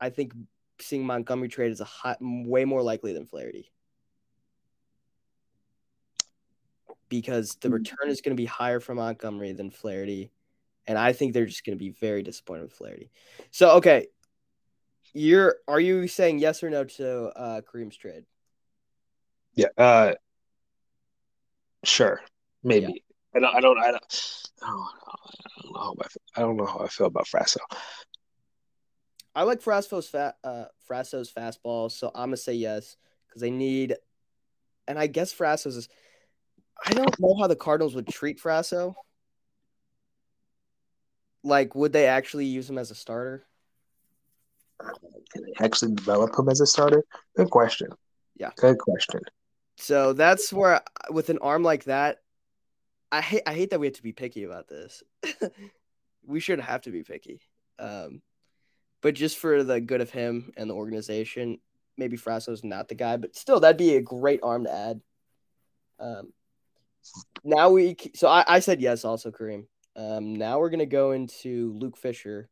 I think seeing Montgomery trade is a hot, way more likely than Flaherty because the return is going to be higher for Montgomery than Flaherty, and I think they're just going to be very disappointed with Flaherty. So okay, you're are you saying yes or no to uh, Kareem's trade? Yeah. Uh, sure. Maybe. I don't. I don't. I don't. I don't, I don't know how I, feel, I don't know how I feel about Frasso. I like Frasso's fat uh Frasso's fastball, so I'm gonna say yes because they need, and I guess Frasso's is. I don't know how the Cardinals would treat Frasso. Like, would they actually use him as a starter? Can they actually develop him as a starter? Good question. Yeah. Good question. So that's where, with an arm like that, I hate I hate that we have to be picky about this. we shouldn't have to be picky. Um, but just for the good of him and the organization, maybe Frasso's not the guy, but still, that'd be a great arm to add. Um, now we so I, I said yes also Kareem. Um, now we're gonna go into Luke Fisher.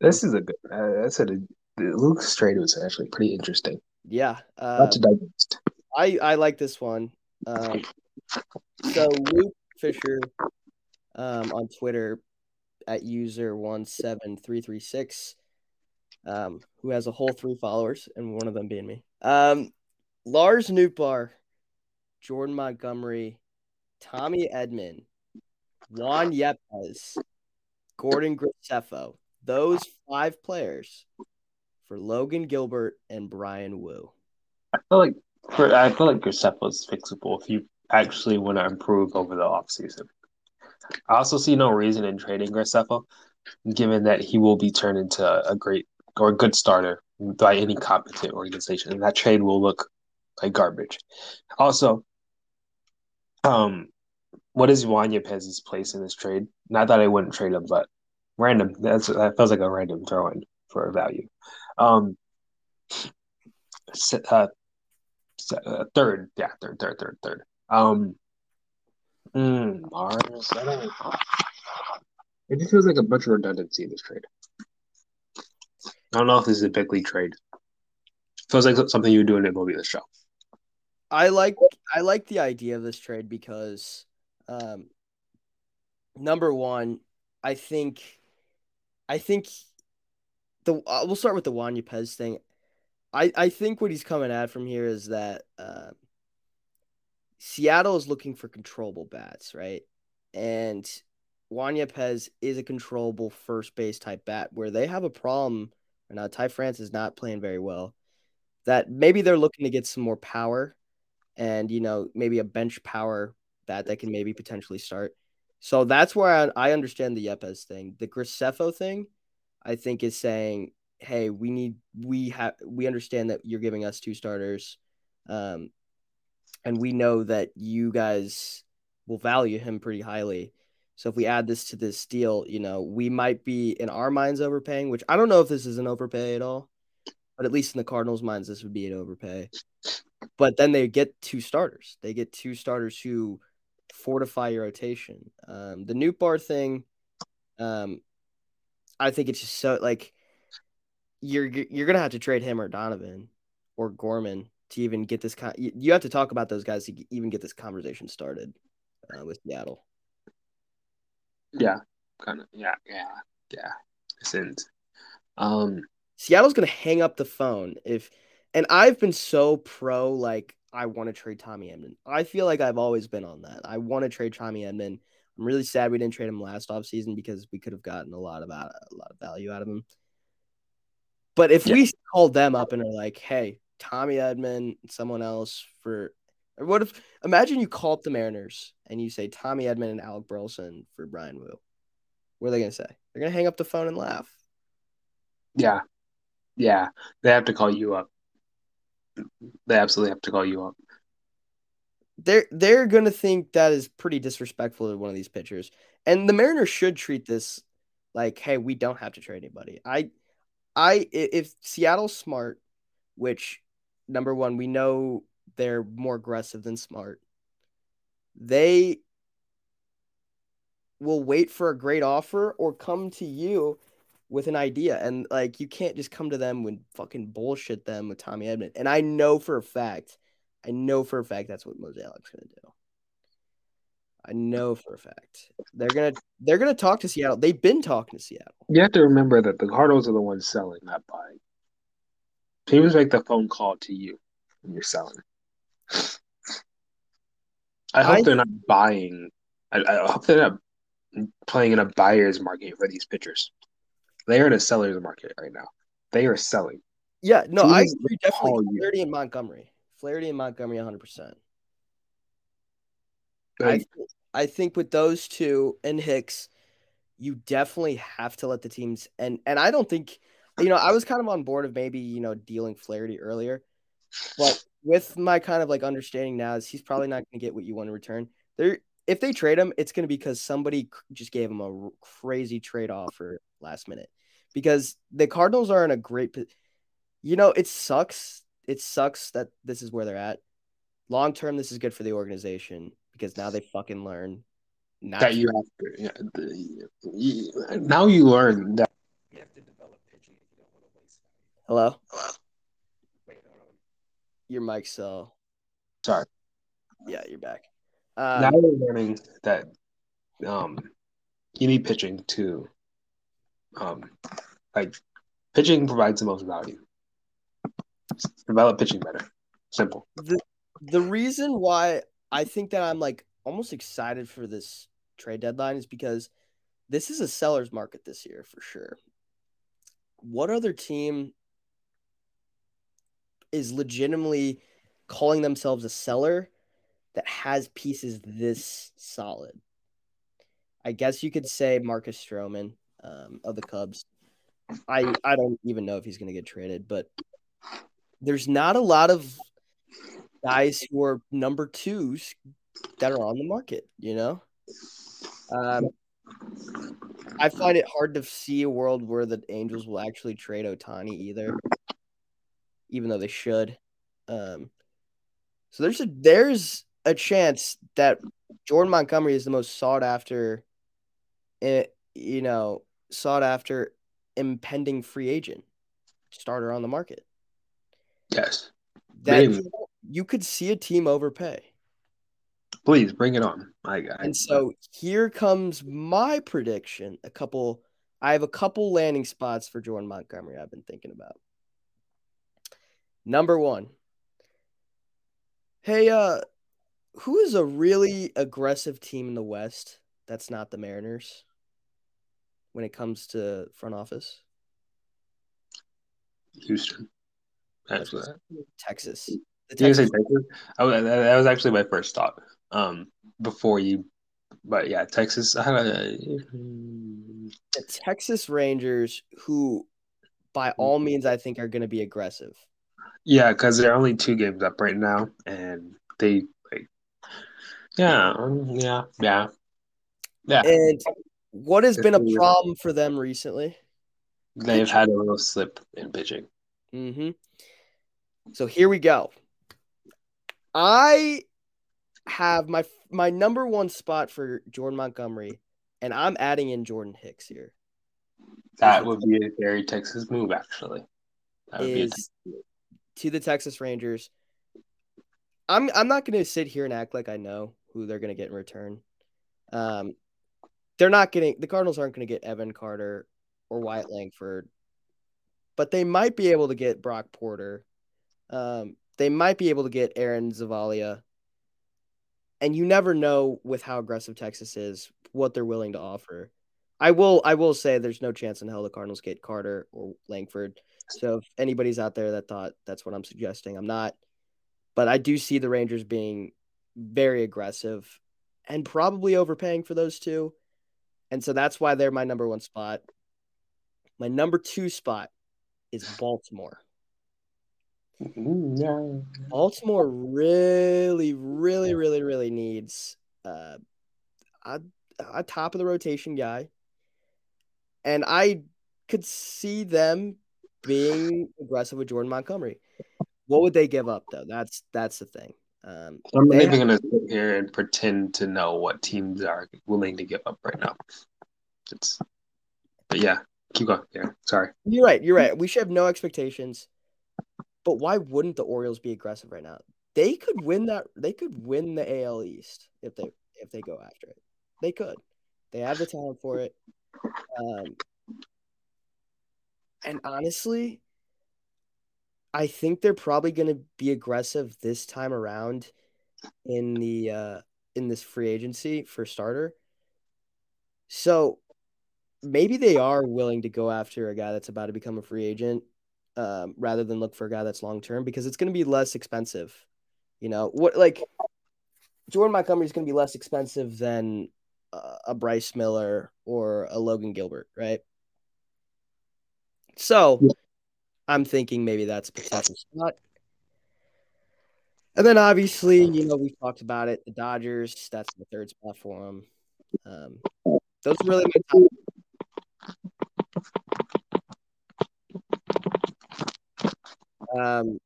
This is a good. Uh, I said a, Luke's trade was actually pretty interesting. Yeah, uh, not to digest. I I like this one. Um, so Luke Fisher um, on Twitter at user one seven three three six, um, who has a whole three followers, and one of them being me. Um, Lars Nootbaar, Jordan Montgomery, Tommy Edman, Juan Yepez, Gordon Graceffo. Those five players for Logan Gilbert and Bryan Woo. I feel like for I feel like Graceffo is fixable if you actually want to improve over the offseason. I also see no reason in trading Graceffo, given that he will be turned into a great or a good starter by any competent organization, and that trade will look like garbage. Also, um, what is Juan Yepez's place in this trade? Not that I wouldn't trade him, but random. That's that feels like a random throw in for a value. Um, uh, uh, third, yeah, third, third, third, third. Um, mm, Mars. It just feels like a bunch of redundancy in this trade. I don't know if this is a big league trade. Feels like something you would do in a movie. This show. I like I like the idea of this trade because, um, number one, I think, I think, the uh, we'll start with the Juan Yepez thing. I I think what he's coming at from here is that uh, Seattle is looking for controllable bats, right? And Juan Yepez is a controllable first base type bat where they have a problem. And now Ty France is not playing very well. That maybe they're looking to get some more power and, you know, maybe a bench power bat that can maybe potentially start. So that's where I, I understand the Yepez thing. The Graceffo thing, I think, is saying, hey, we need, we have, we understand that you're giving us two starters. Um, and we know that you guys will value him pretty highly. So if we add this to this deal, you know, we might be in our minds overpaying, which I don't know if this is an overpay at all, but at least in the Cardinals' minds, this would be an overpay. But then they get two starters. They get two starters who fortify your rotation. Um, the Nootbaar thing, um, I think it's just so like you're you're gonna have to trade him or Donovan or Gorman to even get this con- you have to talk about those guys to even get this conversation started uh, with Seattle. Yeah, kind of. Yeah, yeah, yeah. Since, um, Seattle's gonna hang up the phone if, and I've been so pro like I want to trade Tommy Edman. I feel like I've always been on that. I want to trade Tommy Edman. I'm really sad we didn't trade him last offseason because we could have gotten a lot of a lot of value out of him. But if yeah. we called them up and are like, "Hey, Tommy Edman, someone else for what if imagine you call up the Mariners and you say Tommy Edman and Alec Burleson for Bryan Woo? What are they gonna say? They're gonna hang up the phone and laugh. Yeah. Yeah. They have to call you up. They absolutely have to call you up. They're they're gonna think that is pretty disrespectful to one of these pitchers. And the Mariners should treat this like, hey, we don't have to trade anybody. I I if Seattle's smart, which number one, we know they're more aggressive than smart. They will wait for a great offer or come to you with an idea. And like you can't just come to them and fucking bullshit them with Tommy Edman. And I know for a fact, I know for a fact that's what Mozeliak's gonna do. I know for a fact they're gonna they're gonna talk to Seattle. They've been talking to Seattle. You have to remember that the Cardinals are the ones selling, not buying. Teams make the phone call to you when you're selling. I hope I- they're not buying. I, I hope they're not playing in a buyer's market for these pitchers. They are in a seller's market right now. They are selling. Yeah, no, I agree definitely. you. Flaherty and Montgomery. Flaherty and Montgomery 100%. I, th- I think with those two and Hicks, you definitely have to let the teams and and I don't think you know I was kind of on board of maybe you know dealing Flaherty earlier, but with my kind of like understanding now is he's probably not going to get what you want in return. There, if they trade him, it's going to be because somebody just gave him a crazy trade offer last minute. Because the Cardinals are in a great, you know, it sucks. It sucks that this is where they're at. Long term, this is good for the organization because now they fucking learn. Not that you have to. Yeah, the, you, now you learn that you have to develop pitching if you don't want to waste. Hello, Wait, hold on. your mic's so. Sorry. Yeah, you're back. now Um, you're learning that um you need pitching to um like pitching provides the most value. Develop pitching better. Simple. the the reason why I think that I'm like almost excited for this trade deadline is because this is a seller's market this year for sure. What other team is legitimately calling themselves a seller that has pieces this solid? I guess you could say Marcus Stroman um, of the Cubs. I I don't even know if he's going to get traded, but there's not a lot of guys who are number twos that are on the market, you know? Um, I find it hard to see a world where the Angels will actually trade Ohtani either, even though they should. Um, so there's a there's a chance that Jordan Montgomery is the most sought after, eh, you know, sought after impending free agent starter on the market. Yes. That Maybe. you could see a team overpay. Please bring it on. I, I And so here comes my prediction. A couple, I have a couple landing spots for Jordan Montgomery I've been thinking about. Number one. Hey, uh, who is a really aggressive team in the West that's not the Mariners when it comes to front office? Houston. That's what Texas. The Did you say Texas, Texas? I, was- that that was actually my first thought. Um, before you, but yeah, Texas. I don't know. the Texas Rangers, who by all means I think are going to be aggressive. Yeah, because they're only two games up right now, and they like, yeah, um, yeah, yeah, yeah. And what has been a problem for them recently? They've had a little slip in pitching. hmm So here we go. I have my my number one spot for Jordan Montgomery, and I'm adding in Jordan Hicks here. That would be a very Texas move, actually. That would be a Is to the Texas Rangers. I'm I'm not going to sit here and act like I know who they're going to get in return. Um, they're not getting the Cardinals aren't going to get Evan Carter or Wyatt Langford, but they might be able to get Brock Porter. Um, they might be able to get Aaron Zavala. And you never know with how aggressive Texas is what they're willing to offer. I will I will say there's no chance in hell the Cardinals get Carter or Langford. So if anybody's out there that thought that's what I'm suggesting, I'm not. But I do see the Rangers being very aggressive and probably overpaying for those two. And so that's why they're my number one spot. My number two spot is Baltimore. Yeah. Baltimore really, really, really, really needs uh, a, a top of the rotation guy. And I could see them being aggressive with Jordan Montgomery. What would they give up though? That's that's the thing. Um, I'm not even gonna sit here and pretend to know what teams are willing to give up right now. It's, but yeah, keep going. Yeah, sorry. you're right. You're right. We should have no expectations. But why wouldn't the Orioles be aggressive right now? They could win that. They could win the AL East if they if they go after it. They could. They have the talent for it. Um, and honestly, I think they're probably going to be aggressive this time around in the uh, in this free agency for starter. So maybe they are willing to go after a guy that's about to become a free agent um, rather than look for a guy that's long term because it's going to be less expensive. You know what? Like Jordan Montgomery is going to be less expensive than uh, a Bryce Miller or a Logan Gilbert, right? So I'm thinking maybe that's a potential spot. And then obviously, you know, we've talked about it. The Dodgers, that's the third spot for them. Um, those are really my top. Um,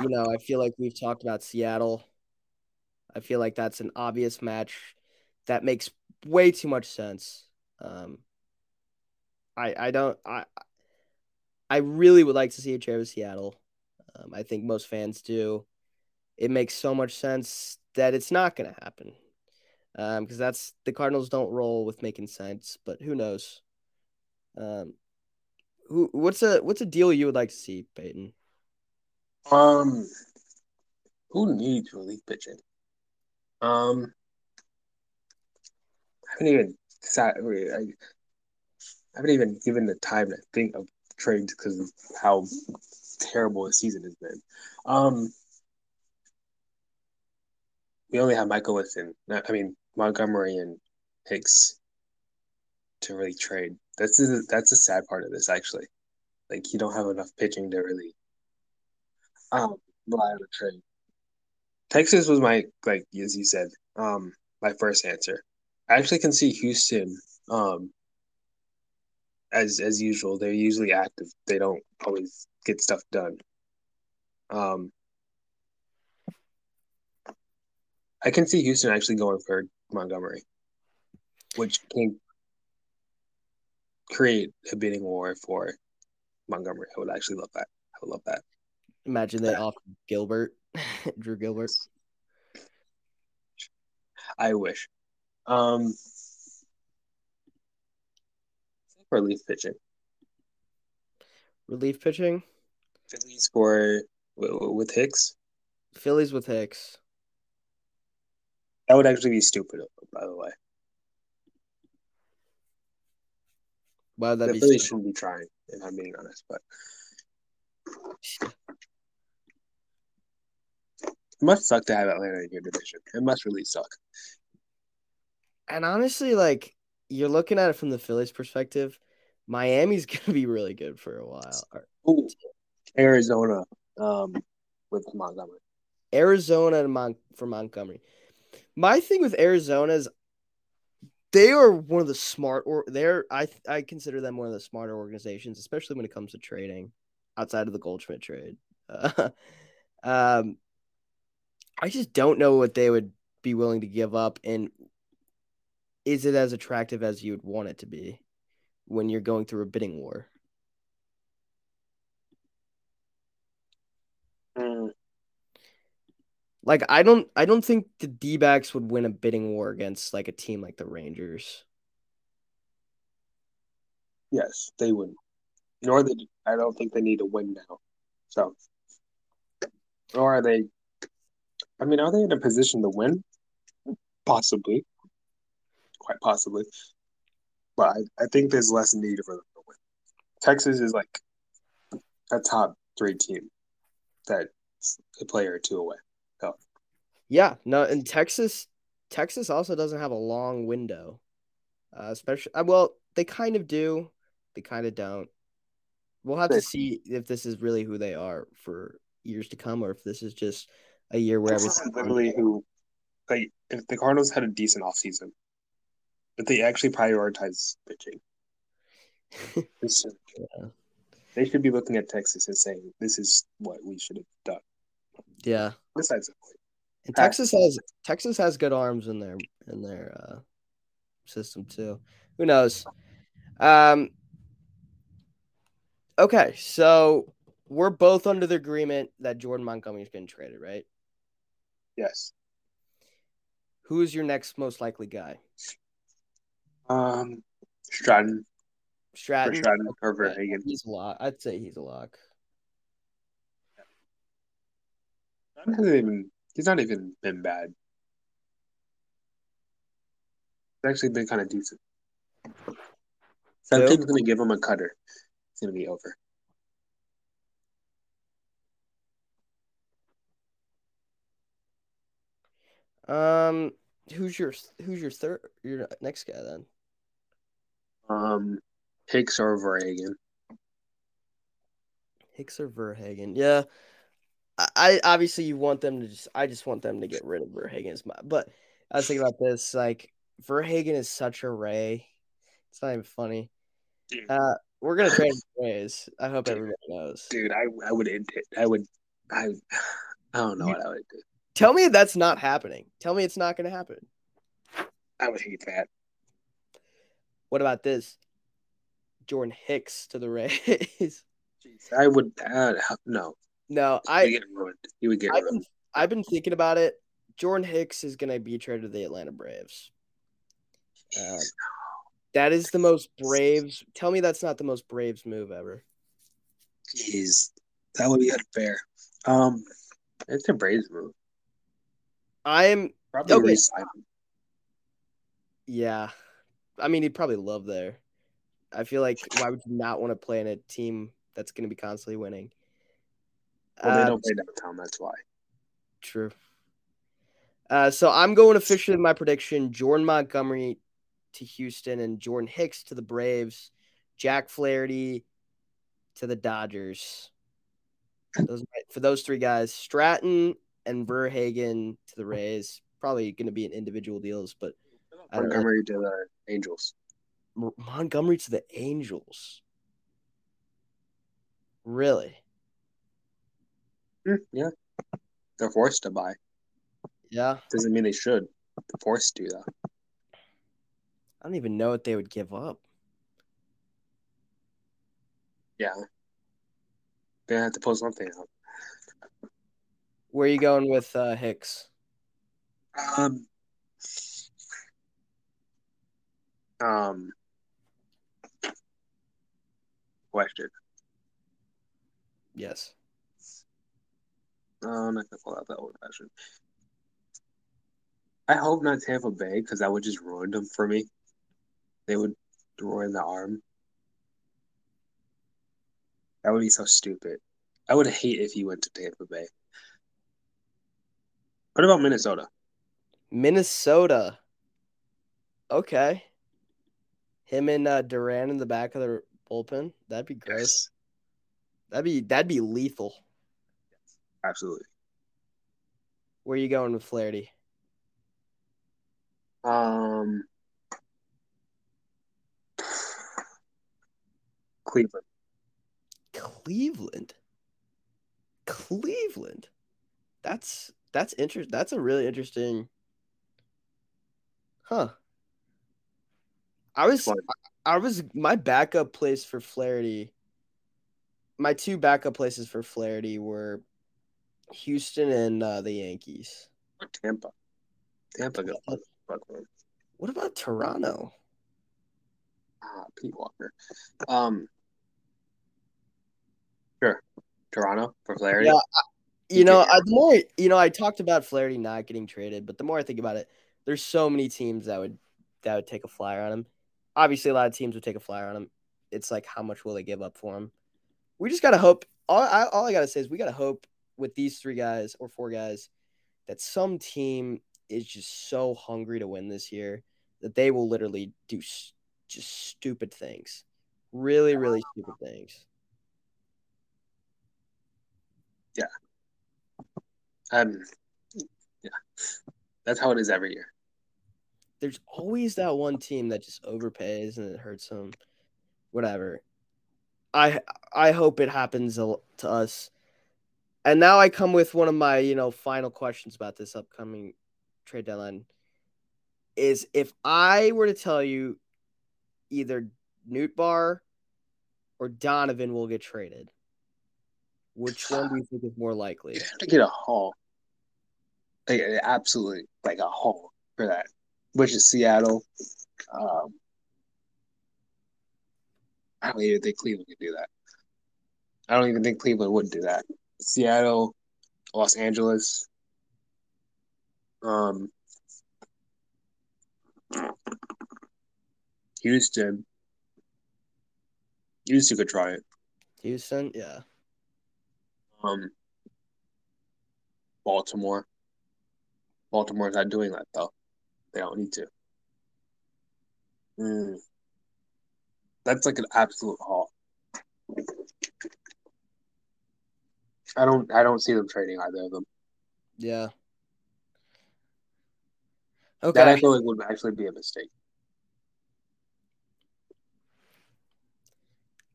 you know, I feel like we've talked about Seattle. I feel like that's an obvious match that makes way too much sense. Um, I I don't I I really would like to see a trade with Seattle. Um, I think most fans do. It makes so much sense that it's not going to happen because um, that's the Cardinals don't roll with making sense. But who knows? Um, who what's a what's a deal you would like to see, Peyton? Um, who needs relief pitching? Um, I haven't even sat. I, haven't even given the time to think of trades because of how terrible the season has been. Um, we only have Michael Listen. I mean Montgomery and Hicks to really trade. That's a, that's a sad part of this actually. Like you don't have enough pitching to really um rely on a trade. Texas was my like as you said, um, my first answer. I actually can see Houston um as as usual. They're usually active. They don't always get stuff done. Um I can see Houston actually going for Montgomery, which can create a bidding war for Montgomery. I would actually love that. I would love that. Imagine they off Gilbert, Drew Gilbert. I wish. Um, relief pitching. Relief pitching. Phillies for with Hicks. Phillies with Hicks. That would actually be stupid, by the way. Why would that the be? Phillies shouldn't be trying, if I'm being honest. But it must suck to have Atlanta in your division. It must really suck. And honestly, like you're looking at it from the Phillies' perspective, Miami's gonna be really good for a while. Ooh, Arizona, um, with Montgomery. Arizona and Mon- for Montgomery. My thing with Arizona is they are one of the smart or they're I I consider them one of the smarter organizations, especially when it comes to trading outside of the Goldschmidt trade. Uh, um, I just don't know what they would be willing to give up, and is it as attractive as you would want it to be when you're going through a bidding war? Mm. Like I don't I don't think the D-backs would win a bidding war against like a team like the Rangers. Yes, they would. Nor they I don't think they need to win now. So or are they I mean, are they in a position to win? Possibly. Quite possibly. But I, I think there's less need for them to win. Texas is like a top three team that's a player or two away. So. Yeah, no, and Texas Texas also doesn't have a long window. Uh, especially uh, well, they kind of do, they kind of don't. We'll have to see if this is really who they are for years to come, or if this is just a year where this is literally who, like, if the Cardinals had a decent offseason, if they actually prioritize pitching, yeah. they should be looking at Texas and saying, "This is what we should have done." Yeah. Besides the point. And Texas has Texas has good arms in their in their uh, system too. Who knows? Um. Okay, so we're both under the agreement that Jordan Montgomery is getting traded, right? Yes. Who is your next most likely guy? Um, Stratton. Stratton. Or Stratton or Verhagen. He's a lock. I'd say he's a lock. Stratton hasn't even. He's not even been bad. He's actually been kind of decent. Some team's gonna give him a cutter. It's gonna be over. Um, who's your who's your third your next guy then? Um, Hicks or Verhagen. Hicks or Verhagen? Yeah, I, I obviously you want them to just. I just want them to get rid of Verhagen. But I was thinking about this. Like Verhagen is such a ray. It's not even funny. Uh, we're gonna trade Rays. I hope Dude. everybody knows. Dude, I I would end it. I would I I don't know what I would do. Tell me that's not happening. Tell me it's not gonna happen. I would hate that. What about this? Jordan Hicks to the Rays. I would uh, no. no, I I get ruined. He would get I've been. I've been thinking about it. Jordan Hicks is gonna be traded to the Atlanta Braves. Uh, that is the most Braves. Tell me that's not the most Braves move ever. Jeez, that would be unfair. Um, it's a Braves move. I am Probably Okay. Yeah. I mean, he'd probably love there. I feel like why would you not want to play in a team that's going to be constantly winning? Well, they Uh, don't play downtown. That's why. True. Uh, so I'm going officially my prediction: Jordan Montgomery to Houston and Jordan Hicks to the Braves, Jack Flaherty to the Dodgers. Those, for those three guys, Stratton and Verhagen to the Rays. Probably going to be in individual deals, but I don't know. Montgomery to the Angels. Montgomery to the Angels. Really? Hmm, yeah, they're forced to buy. Yeah. Doesn't mean they should. They're forced to though. I don't even know what they would give up. Yeah, they have to pull something out. Where are you going with uh, Hicks? Um, um, question. Yes. I'm not gonna pull out that old question. I hope not Tampa Bay because that would just ruin them for me. They would ruin the arm. That would be so stupid. I would hate if he went to Tampa Bay. What about Minnesota? Minnesota. Okay. Him and uh, Duran in the back of the bullpen. That'd be great. Yes, That'd be that'd be lethal. absolutely. Where are you going with Flaherty? Um, Cleveland. Cleveland. Cleveland. That's that's interesting. That's a really interesting. Huh. I was Fun. I was my backup place for Flaherty. My two backup places for Flaherty were Houston and uh, the Yankees. Tampa. Tampa got fuck with him. What about Toronto? Ah, Pete Walker. Um, sure. Toronto for Flaherty. Yeah, You know, I, the more you know, I talked about Flaherty not getting traded, but the more I think about it, there's so many teams that would that would take a flyer on him. Obviously, a lot of teams would take a flyer on him. It's like how much will they give up for him? We just gotta hope. All I, all I gotta say is we gotta hope with these three guys or four guys that some team is just so hungry to win this year that they will literally do just stupid things, really, really stupid things. Yeah. Um, yeah, that's how it is every year. There's always that one team that just overpays and it hurts them. Whatever. I I hope it happens to us. And now I come with one of my, you know, final questions about this upcoming trade deadline. Is if I were to tell you either Nootbaar or Donovan will get traded, which one do you think is more likely? You'd have to get a haul. Absolutely, like a haul. for that, which is Seattle. Um, I don't even think Cleveland could do that. I don't even think Cleveland would do that. Seattle, Los Angeles, um, Houston. Houston could try it. Houston, yeah. Um, Baltimore. Baltimore's not doing that though. They don't need to. Mm. That's like an absolute haul. I don't I don't see them trading either of them. Yeah. Okay. That I feel like would actually be a mistake.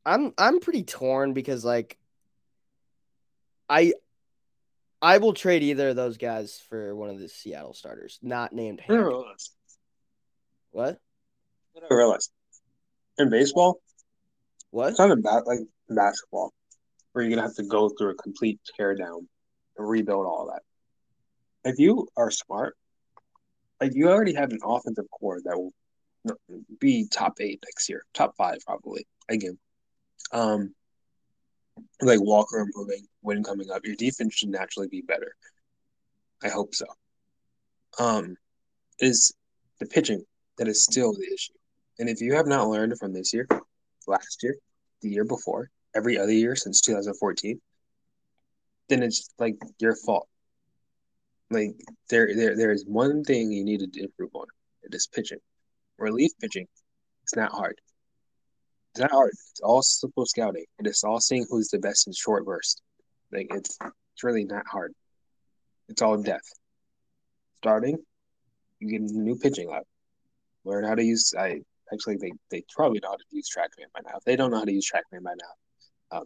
I'm I'm pretty torn because like I I will trade either of those guys for one of the Seattle starters, not named I never Hank. realized. What? I never realized. In baseball, What? it's not about like basketball, where you're gonna have to go through a complete tear down and rebuild all that. If you are smart, like you already have an offensive core that will be top eight next year, top five probably again. Um, like Walker improving, Winn coming up, your defense should naturally be better. I hope so. Um, is the pitching that is still the issue, and if you have not learned from this year, last year, the year before, every other year since 2014, then it's like your fault. Like there, there, there is one thing you need to improve on. It is pitching. Relief pitching. It's not hard. It's not hard. It's all simple scouting. It is all seeing who's the best in short burst. Like it's, it's really not hard. It's all depth. Starting, you get a new pitching lab. Learn how to use. I actually they they probably know how to use TrackMan by now. If they don't know how to use TrackMan by now, um,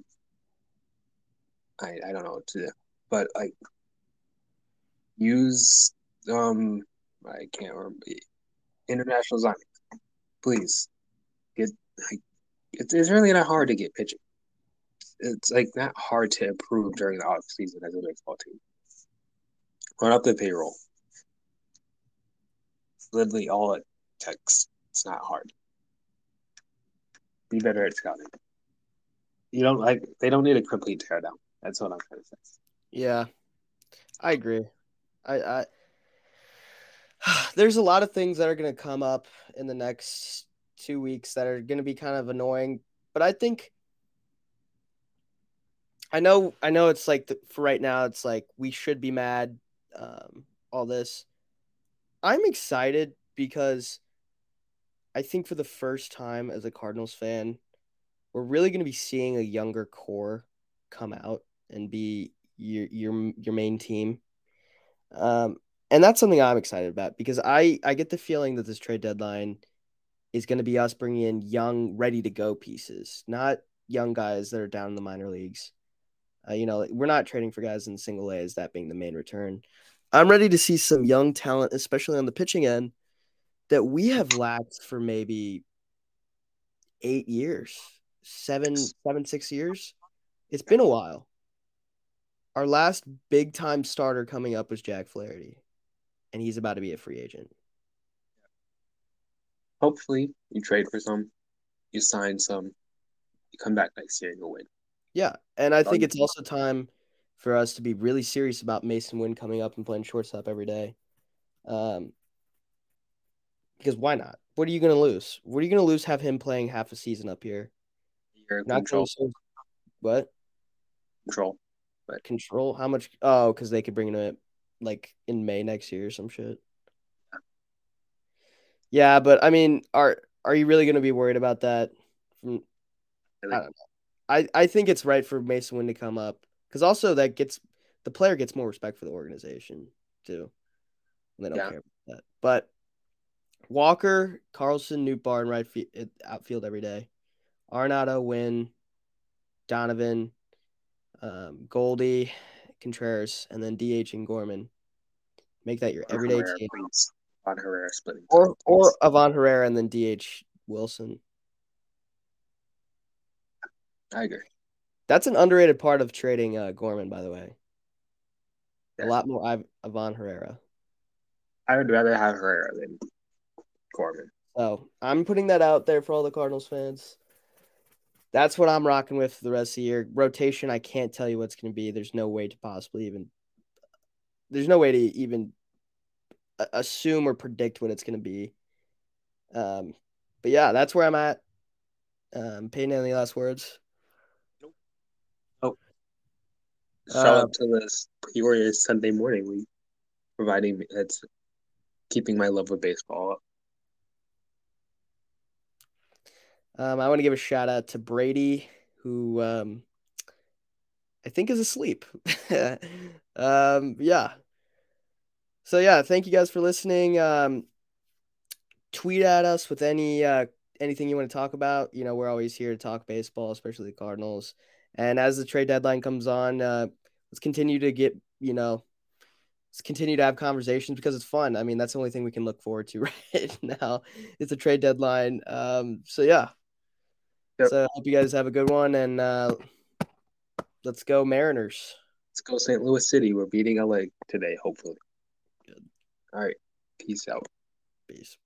I I don't know what to do. But like use um I can't remember international design. Please get like it's, it's really not hard to get pitching. It's like not hard to improve during the off season as a baseball team. Run up the payroll. Literally all it takes. It's not hard. Be better at scouting. You don't like they don't need a complete teardown. That's what I'm trying to say. Yeah. I agree. I I there's a lot of things that are going to come up in the next 2 weeks that are going to be kind of annoying, but I think I know I know it's like the, for right now it's like we should be mad um all this. I'm excited because I think for the first time as a Cardinals fan, we're really going to be seeing a younger core come out and be your your your main team. Um, and that's something I'm excited about because I I get the feeling that this trade deadline is going to be us bringing in young, ready to go pieces, not young guys that are down in the minor leagues. Uh, you know, we're not trading for guys in single A as that being the main return. I'm ready to see some young talent, especially on the pitching end, that we have lacked for maybe eight years, seven, seven, six years. It's been a while. Our last big time starter coming up was Jack Flaherty, and he's about to be a free agent. Hopefully, you trade for some, you sign some, you come back next year and you'll win. Yeah, and I think it's also time for us to be really serious about Masyn Winn coming up and playing shortstop every day. Um, because why not? What are you going to lose? What are you going to lose? Have him playing half a season up here? Your Not control, what control. But control? How much? Oh, because they could bring him in like in May next year or some shit. Yeah, but I mean, are are you really going to be worried about that? I don't know. I I think it's right for Masyn Winn to come up because also that gets the player gets more respect for the organization too. And they don't Yeah. care about that. But Walker, Carlson, Newt Barn, right fi- outfield every day. Arenado, Winn, Donovan, um, Goldie, Contreras, and then DH and Gorman. Make that your everyday team. please. Von Herrera splitting. Or or. Ivan Herrera and then DH Wilson. I agree. That's an underrated part of trading uh, Gorman, by the way. A lot more Iv- Ivan Herrera. I would rather have Herrera than Gorman. So I'm putting that out there for all the Cardinals fans. That's what I'm rocking with for the rest of the year. Rotation, I can't tell you what's going to be. There's no way to possibly even. There's no way to even assume or predict what it's going to be. Um, but yeah, that's where I'm at. Um, Peyton, any last words? Nope. Oh, shout uh, out to this Peoria Sunday morning week, providing that's keeping my love of baseball up. Um, I want to give a shout out to Brady, who um, I think is asleep. um, yeah. So yeah, thank you guys for listening. Um, tweet at us with any uh, anything you want to talk about. You know, we're always here to talk baseball, especially the Cardinals. And as the trade deadline comes on, uh, let's continue to get you know, let's continue to have conversations because it's fun. I mean, that's the only thing we can look forward to right now. It's a trade deadline. Um, so yeah. Yep. So I hope you guys have a good one and uh, let's go Mariners. Let's go St. Louis City. We're beating LA today, hopefully. All right. Peace out. Peace.